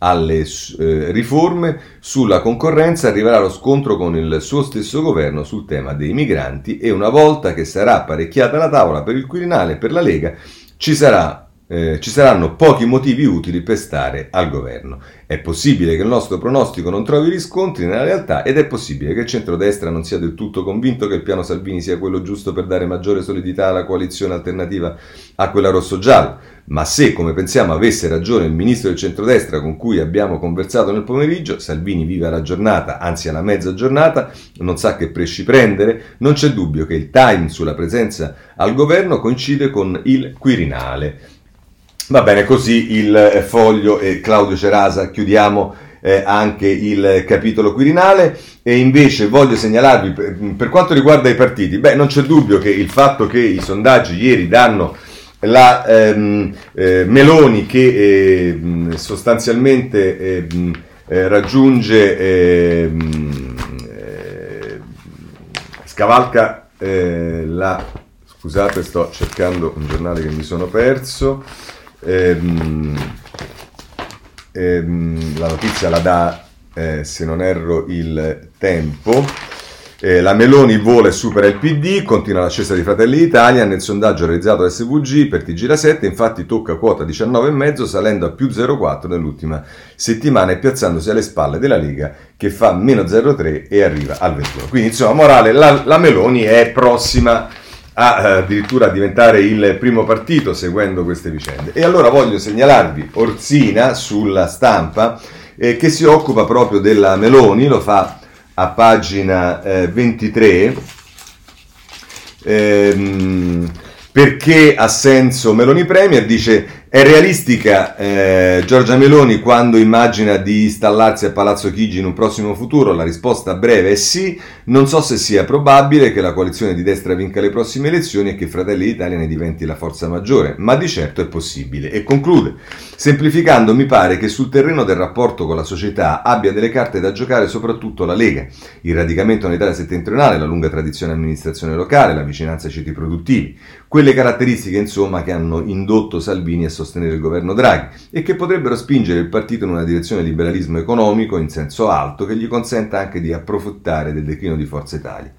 alle eh, riforme. Sulla concorrenza arriverà lo scontro con il suo stesso governo sul tema dei migranti e una volta che sarà apparecchiata la tavola per il Quirinale e per la Lega ci, sarà, eh, ci saranno pochi motivi utili per stare al governo. È possibile che il nostro pronostico non trovi riscontri nella realtà ed è possibile che il centrodestra non sia del tutto convinto che il piano Salvini sia quello giusto per dare maggiore solidità alla coalizione alternativa a quella rosso-gialla ma se, come pensiamo, avesse ragione il ministro del centrodestra con cui abbiamo conversato nel pomeriggio, Salvini vive alla giornata, anzi alla mezza giornata, non sa che presci prendere, non c'è dubbio che il time sulla presenza al governo coincide con il Quirinale. Va bene, così il foglio e Claudio Cerasa chiudiamo eh, anche il capitolo quirinale e invece voglio segnalarvi per, quanto riguarda i partiti, beh non c'è dubbio che il fatto che i sondaggi ieri danno la ehm, eh, Meloni che eh, sostanzialmente eh, eh raggiunge, ehm, eh, scavalca eh, la... Scusate, sto cercando un giornale che mi sono perso. Ehm, ehm, la notizia la dà, se non erro, il tempo. Eh, la Meloni vola e supera il PD, continua l'ascesa di Fratelli d'Italia, nel sondaggio realizzato da SVG per TG La 7 infatti tocca quota 19,5 salendo a più 0,4 nell'ultima settimana e piazzandosi alle spalle della Lega che fa meno 0,3 e arriva al 21. Quindi insomma, morale, la, la Meloni è prossima a eh, addirittura diventare il primo partito seguendo queste vicende. E allora voglio segnalarvi Orsina sulla stampa eh, che si occupa proprio della Meloni, lo fa a pagina eh, 23, ehm, perché ha senso Meloni Premier, dice è realistica eh, Giorgia Meloni quando immagina di installarsi a Palazzo Chigi in un prossimo futuro? La risposta breve è sì. Non so se sia probabile che la coalizione di destra vinca le prossime elezioni e che Fratelli d'Italia ne diventi la forza maggiore, ma di certo è possibile. E conclude, semplificando mi pare che sul terreno del rapporto con la società abbia delle carte da giocare soprattutto la Lega. Il radicamento nell'Italia settentrionale, la lunga tradizione amministrazione locale, la vicinanza ai ceti produttivi. Quelle caratteristiche insomma che hanno indotto Salvini a sostenere il governo Draghi e che potrebbero spingere il partito in una direzione liberalismo economico in senso alto che gli consenta anche di approfittare del declino di Forza Italia.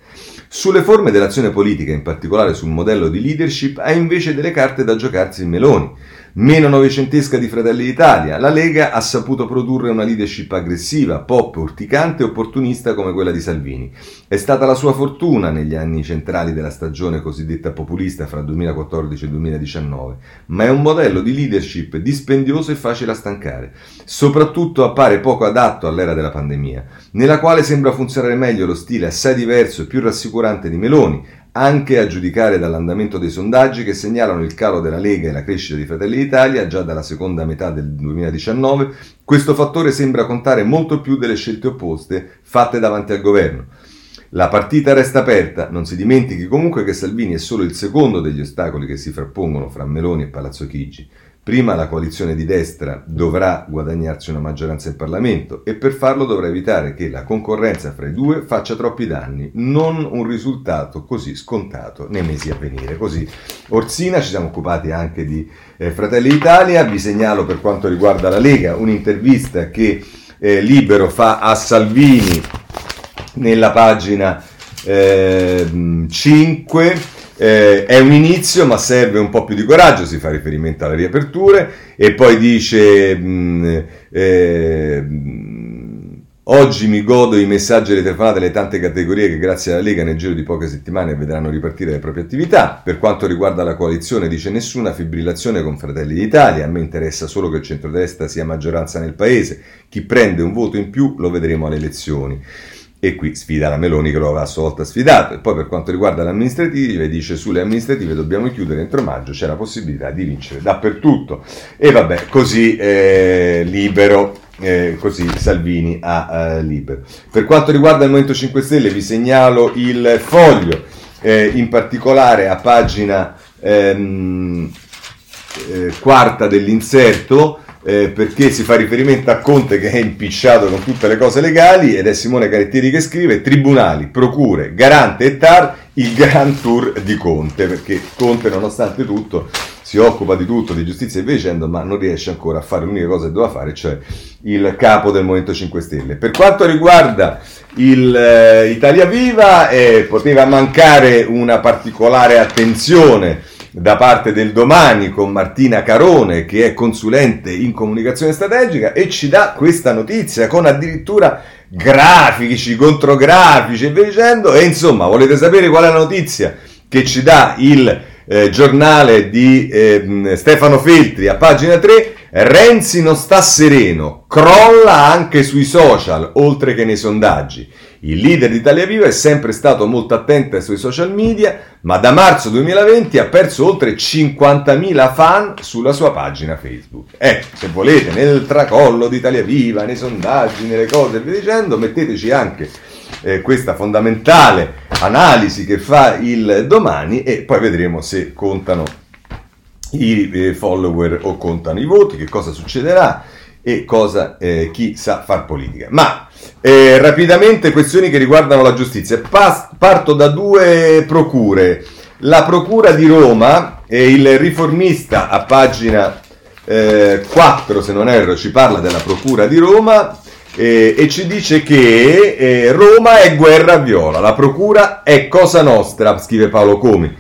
Sulle forme dell'azione politica, in particolare sul modello di leadership, ha invece delle carte da giocarsi Meloni Meno novecentesca di Fratelli d'Italia, la Lega ha saputo produrre una leadership aggressiva, pop, urticante e opportunista come quella di Salvini. È stata la sua fortuna negli anni centrali della stagione cosiddetta populista fra 2014 e 2019, ma è un modello di leadership dispendioso e facile a stancare. Soprattutto appare poco adatto all'era della pandemia, nella quale sembra funzionare meglio lo stile assai diverso e più rassicurante di Meloni, anche a giudicare dall'andamento dei sondaggi che segnalano il calo della Lega e la crescita di Fratelli d'Italia già dalla seconda metà del 2019, questo fattore sembra contare molto più delle scelte opposte fatte davanti al governo. La partita resta aperta, non si dimentichi comunque che Salvini è solo il secondo degli ostacoli che si frappongono fra Meloni e Palazzo Chigi. Prima la coalizione di destra dovrà guadagnarsi una maggioranza in Parlamento e per farlo dovrà evitare che la concorrenza fra i due faccia troppi danni, non un risultato così scontato nei mesi a venire. Così Orsina, ci siamo occupati anche di eh, Fratelli d'Italia, vi segnalo per quanto riguarda la Lega un'intervista che eh, Libero fa a Salvini nella pagina eh, 5 eh, è un inizio, ma serve un po' più di coraggio. Si fa riferimento alle riaperture e poi dice: mh, mm, eh, Oggi mi godo i messaggi e le telefonate delle tante categorie che grazie alla Lega nel giro di poche settimane vedranno ripartire le proprie attività. Per quanto riguarda la coalizione dice nessuna fibrillazione con Fratelli d'Italia, a me interessa solo che il centrodestra sia maggioranza nel paese, chi prende un voto in più lo vedremo alle elezioni e qui sfida la Meloni che lo aveva a sua volta sfidato. E poi per quanto riguarda le amministrative dice sulle amministrative dobbiamo chiudere entro maggio c'è la possibilità di vincere dappertutto. E vabbè così eh, libero eh, così Salvini a eh, libero. Per quanto riguarda il Movimento 5 Stelle vi segnalo il foglio eh, in particolare a pagina ehm, eh, quarta dell'inserto eh, perché si fa riferimento a Conte che è impicciato con tutte le cose legali ed è Simone Carettieri che scrive tribunali, procure, garante e TAR, il Grand Tour di Conte, perché Conte nonostante tutto si occupa di tutto, di giustizia e via dicendo, ma non riesce ancora a fare l'unica cosa che doveva fare, cioè il capo del Movimento 5 Stelle. Per quanto riguarda il eh, Italia Viva, eh, poteva mancare una particolare attenzione da parte del domani con Martina Carone che è consulente in comunicazione strategica e ci dà questa notizia con addirittura grafici, contrografici e via dicendo e insomma volete sapere qual è la notizia che ci dà il eh, giornale di eh, Stefano Feltri a pagina 3 Renzi non sta sereno, crolla anche sui social oltre che nei sondaggi. Il leader di Italia Viva è sempre stato molto attento ai social media, ma da marzo 2020 ha perso oltre 50.000 fan sulla sua pagina Facebook. Ecco, se volete, nel tracollo di Italia Viva, nei sondaggi, nelle cose e via dicendo, metteteci anche eh, questa fondamentale analisi che fa il domani e poi vedremo se contano i eh, follower o contano i voti, che cosa succederà e cosa eh, chi sa far politica. Ma eh, rapidamente questioni che riguardano la giustizia. Pas- parto da due procure. La procura di Roma e il riformista a pagina eh, 4, se non erro, ci parla della procura di Roma eh, e ci dice che eh, Roma è guerra viola, la procura è cosa nostra, scrive Paolo Comi.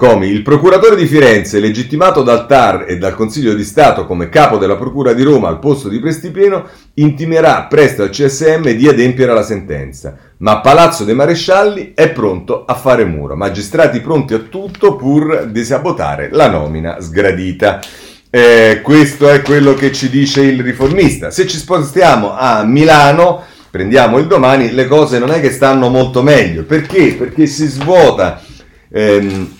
Comi, il procuratore di Firenze, legittimato dal TAR e dal Consiglio di Stato come capo della Procura di Roma al posto di Prestipieno, intimerà presto al CSM di adempiere alla sentenza. Ma Palazzo dei Marescialli è pronto a fare muro. Magistrati pronti a tutto pur di sabotare la nomina sgradita. Eh, questo è quello che ci dice il riformista. Se ci spostiamo a Milano, prendiamo il domani, le cose non è che stanno molto meglio. Perché? Perché si svuota. Ehm,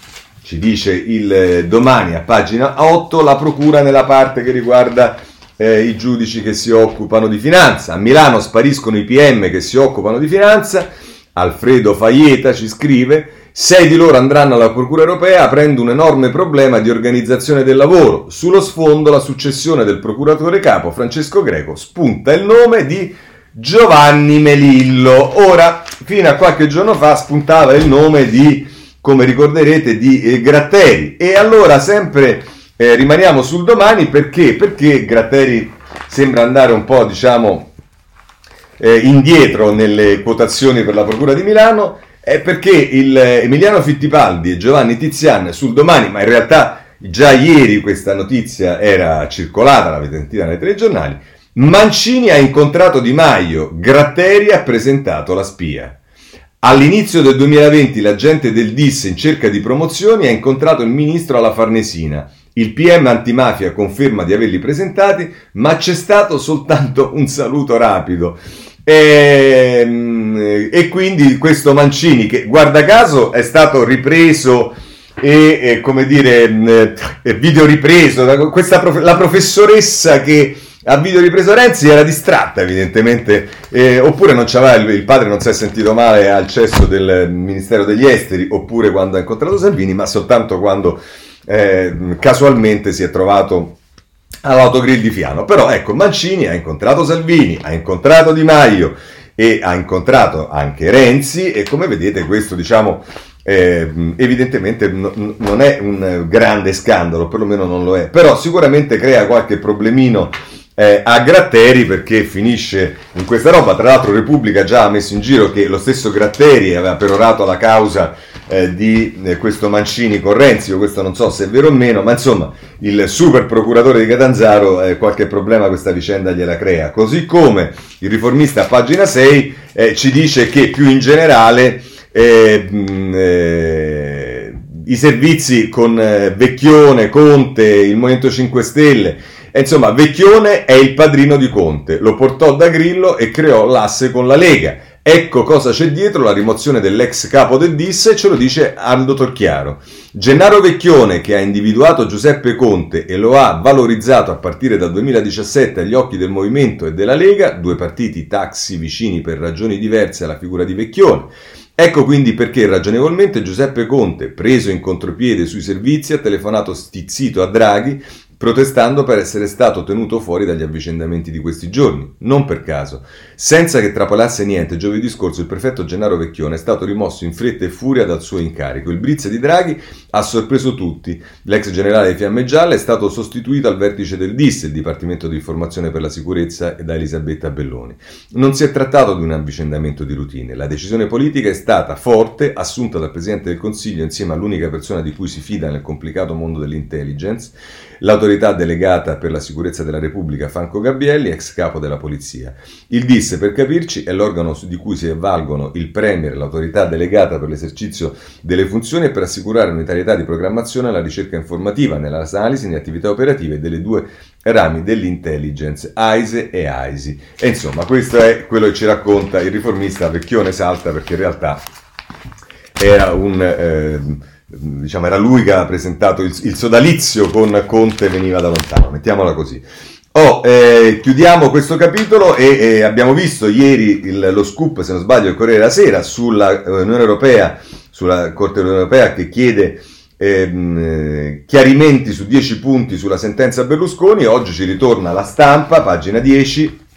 ci dice il eh, domani a pagina 8 la procura nella parte che riguarda eh, i giudici che si occupano di finanza. A Milano spariscono i PM che si occupano di finanza. Alfredo Faieta ci scrive: sei di loro andranno alla Procura europea aprendo un enorme problema di organizzazione del lavoro. Sullo sfondo la successione del procuratore capo Francesco Greco spunta il nome di Giovanni Melillo. Ora, fino a qualche giorno fa spuntava il nome di come ricorderete, di eh, Gratteri. E allora sempre eh, rimaniamo sul domani perché? Perché Gratteri sembra andare un po', diciamo, eh, indietro nelle quotazioni per la Procura di Milano, è perché il, eh, Emiliano Fittipaldi e Giovanni Tizian sul domani, ma in realtà già ieri questa notizia era circolata, l'avete sentita nei telegiornali, Mancini ha incontrato Di Maio, Gratteri ha presentato la spia. All'inizio del 2020 l'agente del DIS in cerca di promozioni ha incontrato il ministro alla Farnesina. Il PM antimafia conferma di averli presentati, ma c'è stato soltanto un saluto rapido. E, ehm, e quindi questo Mancini, che guarda caso è stato ripreso e, e come dire, eh, video ripreso da questa la professoressa che a video ripreso Renzi era distratta evidentemente, eh, oppure il, il, padre non si è sentito male al cesso del Ministero degli Esteri, oppure quando ha incontrato Salvini, ma soltanto quando eh, casualmente si è trovato all'autogrill di Fiano. Però ecco, Mancini ha incontrato Salvini, ha incontrato Di Maio e ha incontrato anche Renzi e come vedete questo diciamo eh, evidentemente n- non è un grande scandalo, perlomeno non lo è, però sicuramente crea qualche problemino eh, a Gratteri perché finisce in questa roba. Tra l'altro Repubblica già ha messo in giro che lo stesso Gratteri aveva perorato la causa eh, di eh, questo Mancini con Renzi, questo non so se è vero o meno, ma insomma il super procuratore di Catanzaro eh, qualche problema questa vicenda gliela crea. Così come il riformista a pagina 6 eh, ci dice che più in generale eh, mh, i servizi con Vecchione, Conte, il Movimento 5 Stelle e insomma, Vecchione è il padrino di Conte, lo portò da Grillo e creò l'asse con la Lega. Ecco cosa c'è dietro la rimozione dell'ex capo del DIS ce lo dice Aldo Torchiaro. Gennaro Vecchione, che ha individuato Giuseppe Conte e lo ha valorizzato a partire dal 2017 agli occhi del Movimento e della Lega, due partiti taxi vicini per ragioni diverse alla figura di Vecchione. Ecco quindi perché ragionevolmente Giuseppe Conte, preso in contropiede sui servizi, ha telefonato stizzito a Draghi protestando per essere stato tenuto fuori dagli avvicendamenti di questi giorni, non per caso. Senza che trapolasse niente, giovedì scorso il prefetto Gennaro Vecchione è stato rimosso in fretta e furia dal suo incarico. Il blitz di Draghi ha sorpreso tutti. L'ex generale Fiamme Gialle è stato sostituito al vertice del DIS, il Dipartimento di Informazione per la Sicurezza, da Elisabetta Belloni. Non si è trattato di un avvicendamento di routine. La decisione politica è stata forte, assunta dal Presidente del Consiglio insieme all'unica persona di cui si fida nel complicato mondo dell'intelligence, l'autorità l'autorità delegata per la sicurezza della Repubblica Franco Gabbielli, ex capo della polizia. Il DIS, per capirci, è l'organo di cui si avvalgono il Premier, l'autorità delegata per l'esercizio delle funzioni e per assicurare unitarietà di programmazione alla ricerca informativa, nell'analisi, nelle attività operative delle due rami dell'intelligence, AISE e AISI. E insomma, questo è quello che ci racconta il riformista Vecchione Salta, perché in realtà era un... Eh, diciamo, era lui che ha presentato il, il, sodalizio con Conte veniva da lontano, mettiamola così. Oh, eh, chiudiamo questo capitolo e eh, abbiamo visto ieri il, lo scoop, se non sbaglio, il Corriere della Sera sulla eh, Europea, sulla Corte Europea che chiede ehm, eh, chiarimenti su 10 punti sulla sentenza Berlusconi. Oggi ci ritorna la stampa, pagina 10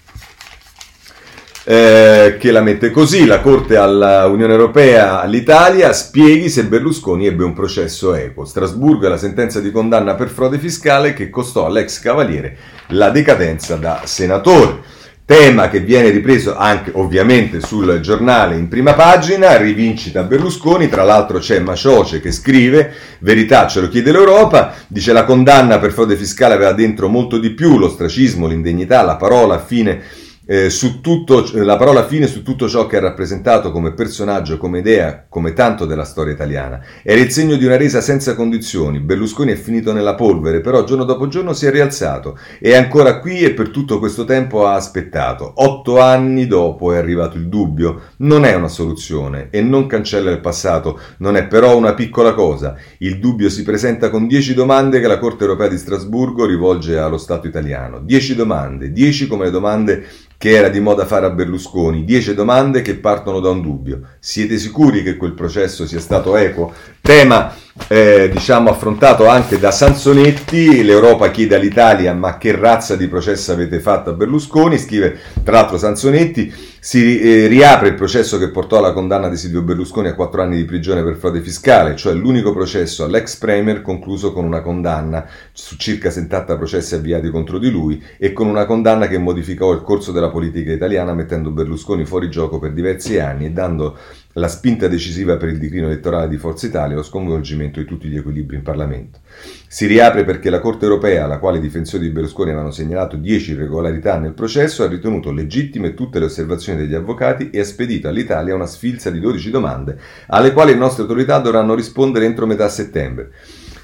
eh, che la mette così, la Corte all'Unione Europea, all'Italia, spieghi se Berlusconi ebbe un processo equo. Strasburgo è la sentenza di condanna per frode fiscale che costò all'ex cavaliere la decadenza da senatore. Tema che viene ripreso anche ovviamente sul giornale in prima pagina, rivincita Berlusconi, tra l'altro c'è Macioce che scrive, verità ce lo chiede l'Europa, dice la condanna per frode fiscale aveva dentro molto di più, l'ostracismo, l'indegnità, la parola fine eh, su tutto, la parola fine su tutto ciò che ha rappresentato come personaggio, come idea, come tanto della storia italiana. Era il segno di una resa senza condizioni. Berlusconi è finito nella polvere, però giorno dopo giorno si è rialzato. È ancora qui e per tutto questo tempo ha aspettato. Otto anni dopo è arrivato il dubbio. Non è una soluzione e non cancella il passato, non è però una piccola cosa. Il dubbio si presenta con dieci domande che la Corte europea di Strasburgo rivolge allo Stato italiano. Dieci domande, dieci come le domande che era di moda fare a Berlusconi. Dieci domande che partono da un dubbio. Siete sicuri che quel processo sia stato equo? Tema eh, diciamo affrontato anche da Sansonetti, l'Europa chiede all'Italia ma che razza di processo avete fatto a Berlusconi, scrive tra l'altro Sansonetti, si eh, riapre il processo che portò alla condanna di Silvio Berlusconi a quattro anni di prigione per frode fiscale, cioè l'unico processo all'ex Premier concluso con una condanna su circa 70 processi avviati contro di lui e con una condanna che modificò il corso della politica italiana mettendo Berlusconi fuori gioco per diversi anni e dando la spinta decisiva per il declino elettorale di Forza Italia e lo sconvolgimento di tutti gli equilibri in Parlamento. Si riapre perché la Corte europea, alla quale i difensori di Berlusconi avevano segnalato 10 irregolarità nel processo, ha ritenuto legittime tutte le osservazioni degli avvocati e ha spedito all'Italia una sfilza di 12 domande alle quali le nostre autorità dovranno rispondere entro metà settembre.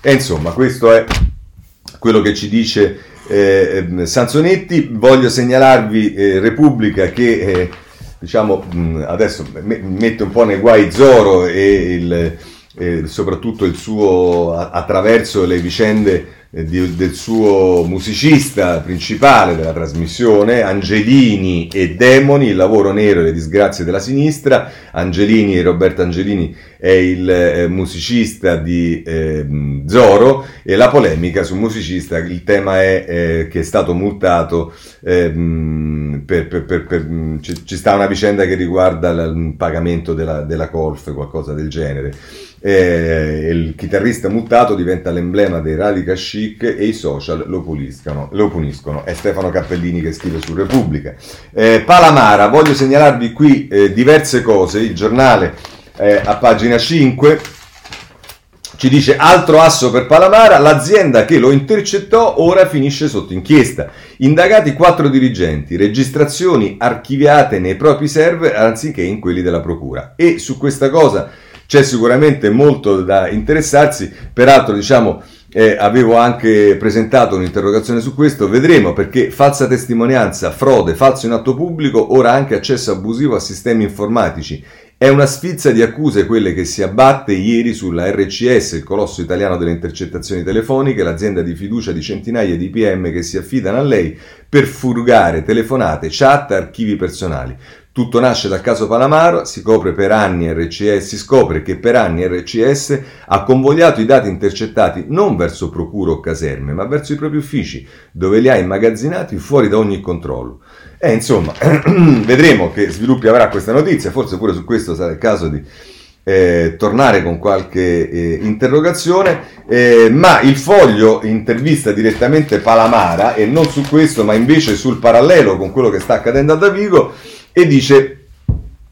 E insomma, questo è quello che ci dice eh, Sansonetti. Voglio segnalarvi eh, Repubblica che... Eh, diciamo, adesso mette un po' nei guai Zoro e, il, e soprattutto il suo, attraverso le vicende di, del suo musicista principale della trasmissione, Angelini e Demoni, il lavoro nero e le disgrazie della sinistra. Angelini, Roberto Angelini è il eh, musicista di eh, Zoro e la polemica sul musicista, il tema è eh, che è stato multato, ehm, per, per, per, ci, ci, sta una vicenda che riguarda il pagamento della, della colf, qualcosa del genere eh, il chitarrista mutato diventa l'emblema dei radical chic e i social lo, puliscano, lo puniscono. È Stefano Cappellini che scrive su Repubblica. Eh, Palamara, voglio segnalarvi qui eh, diverse cose. Il giornale eh, a pagina 5 ci dice altro asso per Palamara, l'azienda che lo intercettò ora finisce sotto inchiesta. Indagati quattro dirigenti, registrazioni archiviate nei propri server anziché in quelli della procura. E su questa cosa c'è sicuramente molto da interessarsi, peraltro diciamo eh, avevo anche presentato un'interrogazione su questo, vedremo perché falsa testimonianza, frode, falso in atto pubblico, ora anche accesso abusivo a sistemi informatici. È una sfilza di accuse quelle che si abbatte ieri sulla RCS, il colosso italiano delle intercettazioni telefoniche, l'azienda di fiducia di centinaia di PM che si affidano a lei per furgare telefonate, chat, archivi personali. Tutto nasce dal caso Palamaro, si, RCS, si scopre che per anni RCS ha convogliato i dati intercettati non verso procure o caserme, ma verso i propri uffici, dove li ha immagazzinati fuori da ogni controllo. E insomma, vedremo che sviluppi avrà questa notizia, forse pure su questo sarà il caso di eh, tornare con qualche eh, interrogazione, eh, ma il foglio intervista direttamente Palamara e non su questo, ma invece sul parallelo con quello che sta accadendo a Davigo e dice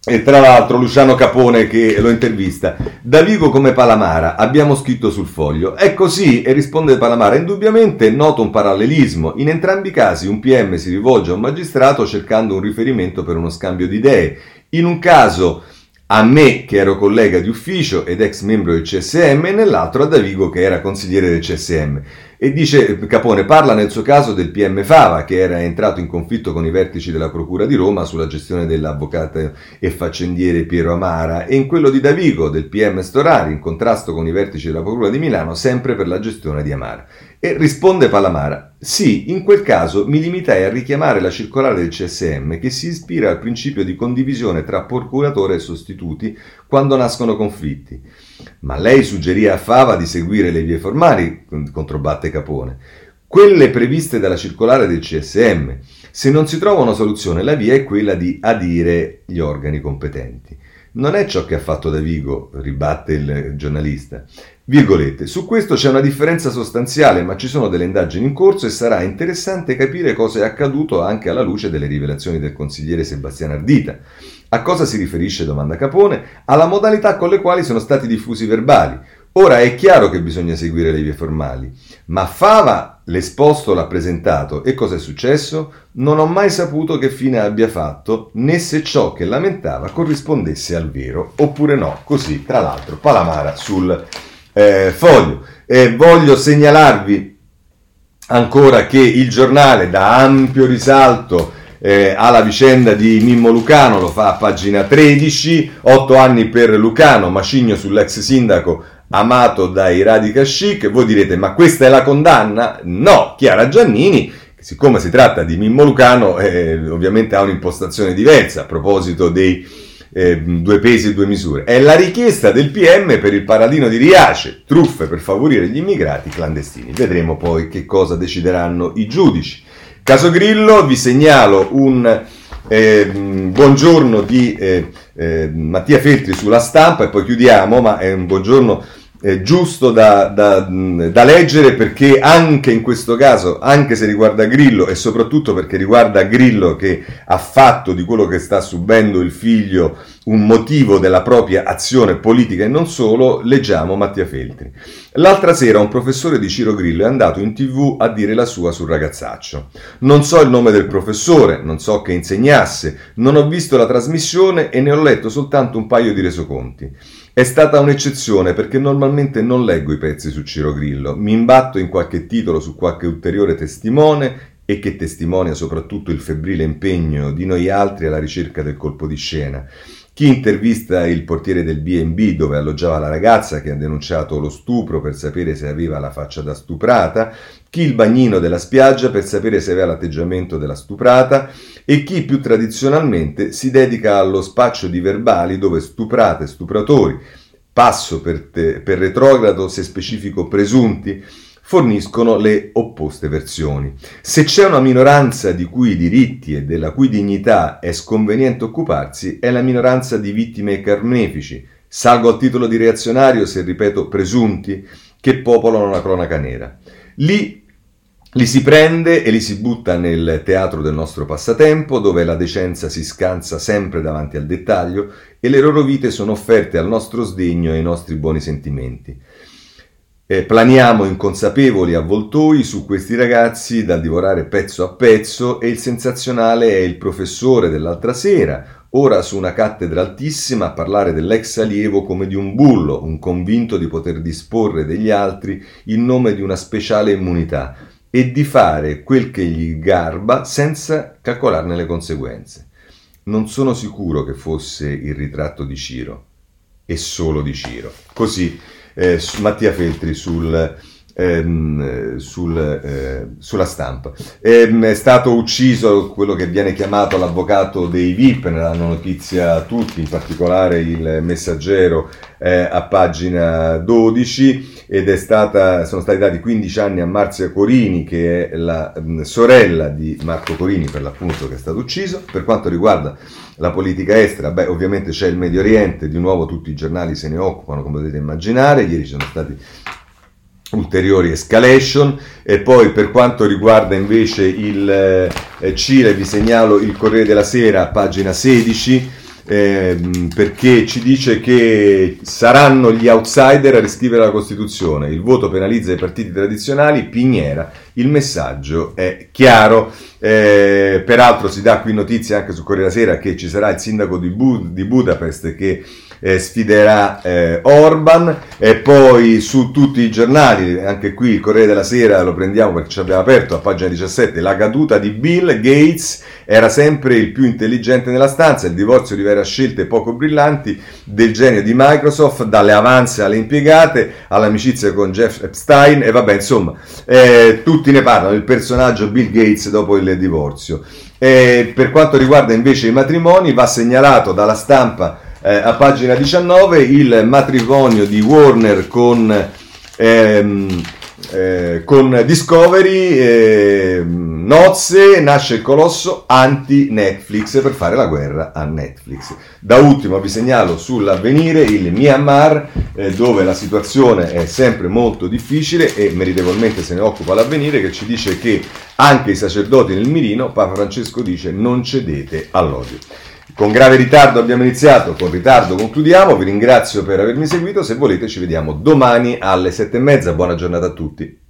E tra l'altro Luciano Capone che lo intervista, da Vigo come Palamara, abbiamo scritto sul foglio. È così, e risponde Palamara, indubbiamente noto un parallelismo. In entrambi i casi un PM si rivolge a un magistrato cercando un riferimento per uno scambio di idee. In un caso a me che ero collega di ufficio ed ex membro del CSM e nell'altro a Davigo che era consigliere del CSM. E dice Capone, parla nel suo caso del PM Fava che era entrato in conflitto con i vertici della Procura di Roma sulla gestione dell'avvocato e faccendiere Piero Amara e in quello di Davigo del PM Storari in contrasto con i vertici della Procura di Milano sempre per la gestione di Amara. E risponde Palamara, sì, in quel caso mi limitai a richiamare la circolare del CSM che si ispira al principio di condivisione tra procuratore e sostituti quando nascono conflitti. Ma lei suggerì a Fava di seguire le vie formali, controbatte Capone, quelle previste dalla circolare del CSM. Se non si trova una soluzione, la via è quella di adire gli organi competenti. Non è ciò che ha fatto Davigo, ribatte il giornalista. Virgolette, su questo c'è una differenza sostanziale, ma ci sono delle indagini in corso e sarà interessante capire cosa è accaduto anche alla luce delle rivelazioni del consigliere Sebastiano Ardita. A cosa si riferisce, domanda Capone? Alla modalità con le quali sono stati diffusi i verbali. Ora è chiaro che bisogna seguire le vie formali, ma Fava l'esposto l'ha presentato e cosa è successo? Non ho mai saputo che fine abbia fatto, né se ciò che lamentava corrispondesse al vero, oppure no. Così, tra l'altro, Palamara sul eh, foglio. E voglio segnalarvi ancora che il giornale dà ampio risalto eh, alla vicenda di Mimmo Lucano, lo fa a pagina 13, 8 anni per Lucano, macigno sull'ex sindaco amato dai radical chic. Voi direte, ma questa è la condanna? No, Chiara Giannini, siccome si tratta di Mimmo Lucano, eh, ovviamente ha un'impostazione diversa a proposito dei eh, due pesi e due misure. È la richiesta del PM per il paradino di Riace, truffe per favorire gli immigrati clandestini. Vedremo poi che cosa decideranno i giudici. Caso Grillo, vi segnalo un eh, buongiorno di eh, eh, Mattia Feltri sulla stampa e poi chiudiamo, ma è un buongiorno eh, giusto da, da, da, leggere perché anche in questo caso, anche se riguarda Grillo e soprattutto perché riguarda Grillo che ha fatto di quello che sta subendo il figlio un motivo della propria azione politica e non solo, leggiamo Mattia Feltri. L'altra sera un professore di Ciro Grillo è andato in tv a dire la sua sul ragazzaccio. Non so il nome del professore, non so che insegnasse, non ho visto la trasmissione e ne ho letto soltanto un paio di resoconti. È stata un'eccezione perché normalmente non leggo i pezzi su Ciro Grillo, mi imbatto in qualche titolo su qualche ulteriore testimone e che testimonia soprattutto il febbrile impegno di noi altri alla ricerca del colpo di scena. Chi intervista il portiere del B&B dove alloggiava la ragazza che ha denunciato lo stupro per sapere se aveva la faccia da stuprata, chi il bagnino della spiaggia per sapere se aveva l'atteggiamento della stuprata? E chi più tradizionalmente si dedica allo spaccio di verbali dove stuprate stupratori, passo per, te, per retrogrado se specifico presunti, forniscono le opposte versioni. Se c'è una minoranza di cui diritti e della cui dignità è sconveniente occuparsi, è la minoranza di vittime e carnefici. Salgo al titolo di reazionario se ripeto presunti che popolano la cronaca nera. Lì li si prende e li si butta nel teatro del nostro passatempo, dove la decenza si scansa sempre davanti al dettaglio e le loro vite sono offerte al nostro sdegno e ai nostri buoni sentimenti. Eh, planiamo inconsapevoli avvoltoi su questi ragazzi da divorare pezzo a pezzo e il sensazionale è il professore dell'altra sera, ora su una cattedra altissima a parlare dell'ex allievo come di un bullo, un convinto di poter disporre degli altri in nome di una speciale immunità e di fare quel che gli garba senza calcolarne le conseguenze. Non sono sicuro che fosse il ritratto di Ciro, e solo di Ciro. Così eh, Mattia Feltri sul, ehm, sul, eh, sulla stampa. Ehm, è stato ucciso quello che viene chiamato l'avvocato dei VIP, ne danno notizia tutti, in particolare il messaggero eh, a pagina 12 ed stata, sono stati dati 15 anni a Marzia Corini che è la mh, sorella di Marco Corini per l'appunto che è stato ucciso. Per quanto riguarda la politica estera, beh, ovviamente c'è il Medio Oriente, di nuovo tutti i giornali se ne occupano, come potete immaginare, ieri ci sono stati ulteriori escalation. E poi per quanto riguarda invece il eh, Cile vi segnalo il Corriere della Sera pagina 16 eh, perché ci dice che saranno gli outsider a riscrivere la Costituzione, il voto penalizza i partiti tradizionali, Pignera, il messaggio è chiaro. Eh, peraltro si dà qui notizia anche su Corriere Sera che ci sarà il sindaco di, Bud- di Budapest che eh, sfiderà eh, Orban e poi su tutti i giornali, anche qui il Corriere della Sera lo prendiamo perché ci abbiamo aperto a pagina 17, la caduta di Bill Gates era sempre il più intelligente nella stanza, il divorzio rivela scelte poco brillanti del genio di Microsoft, dalle avanze alle impiegate, all'amicizia con Jeff Epstein e vabbè insomma eh, tutti ne parlano, il personaggio Bill Gates dopo il divorzio. Per quanto riguarda invece i matrimoni va segnalato dalla stampa eh, a pagina 19 il matrimonio di Warner con, ehm, eh, con Discovery, eh, nozze, nasce il colosso anti-Netflix per fare la guerra a Netflix. Da ultimo vi segnalo sull'avvenire il Myanmar, eh, dove la situazione è sempre molto difficile e meritevolmente se ne occupa l'avvenire, che ci dice che anche i sacerdoti nel mirino, Papa Francesco dice non cedete all'odio. Con grave ritardo abbiamo iniziato, con ritardo concludiamo, vi ringrazio per avermi seguito, se volete ci vediamo domani alle sette e mezza, buona giornata a tutti.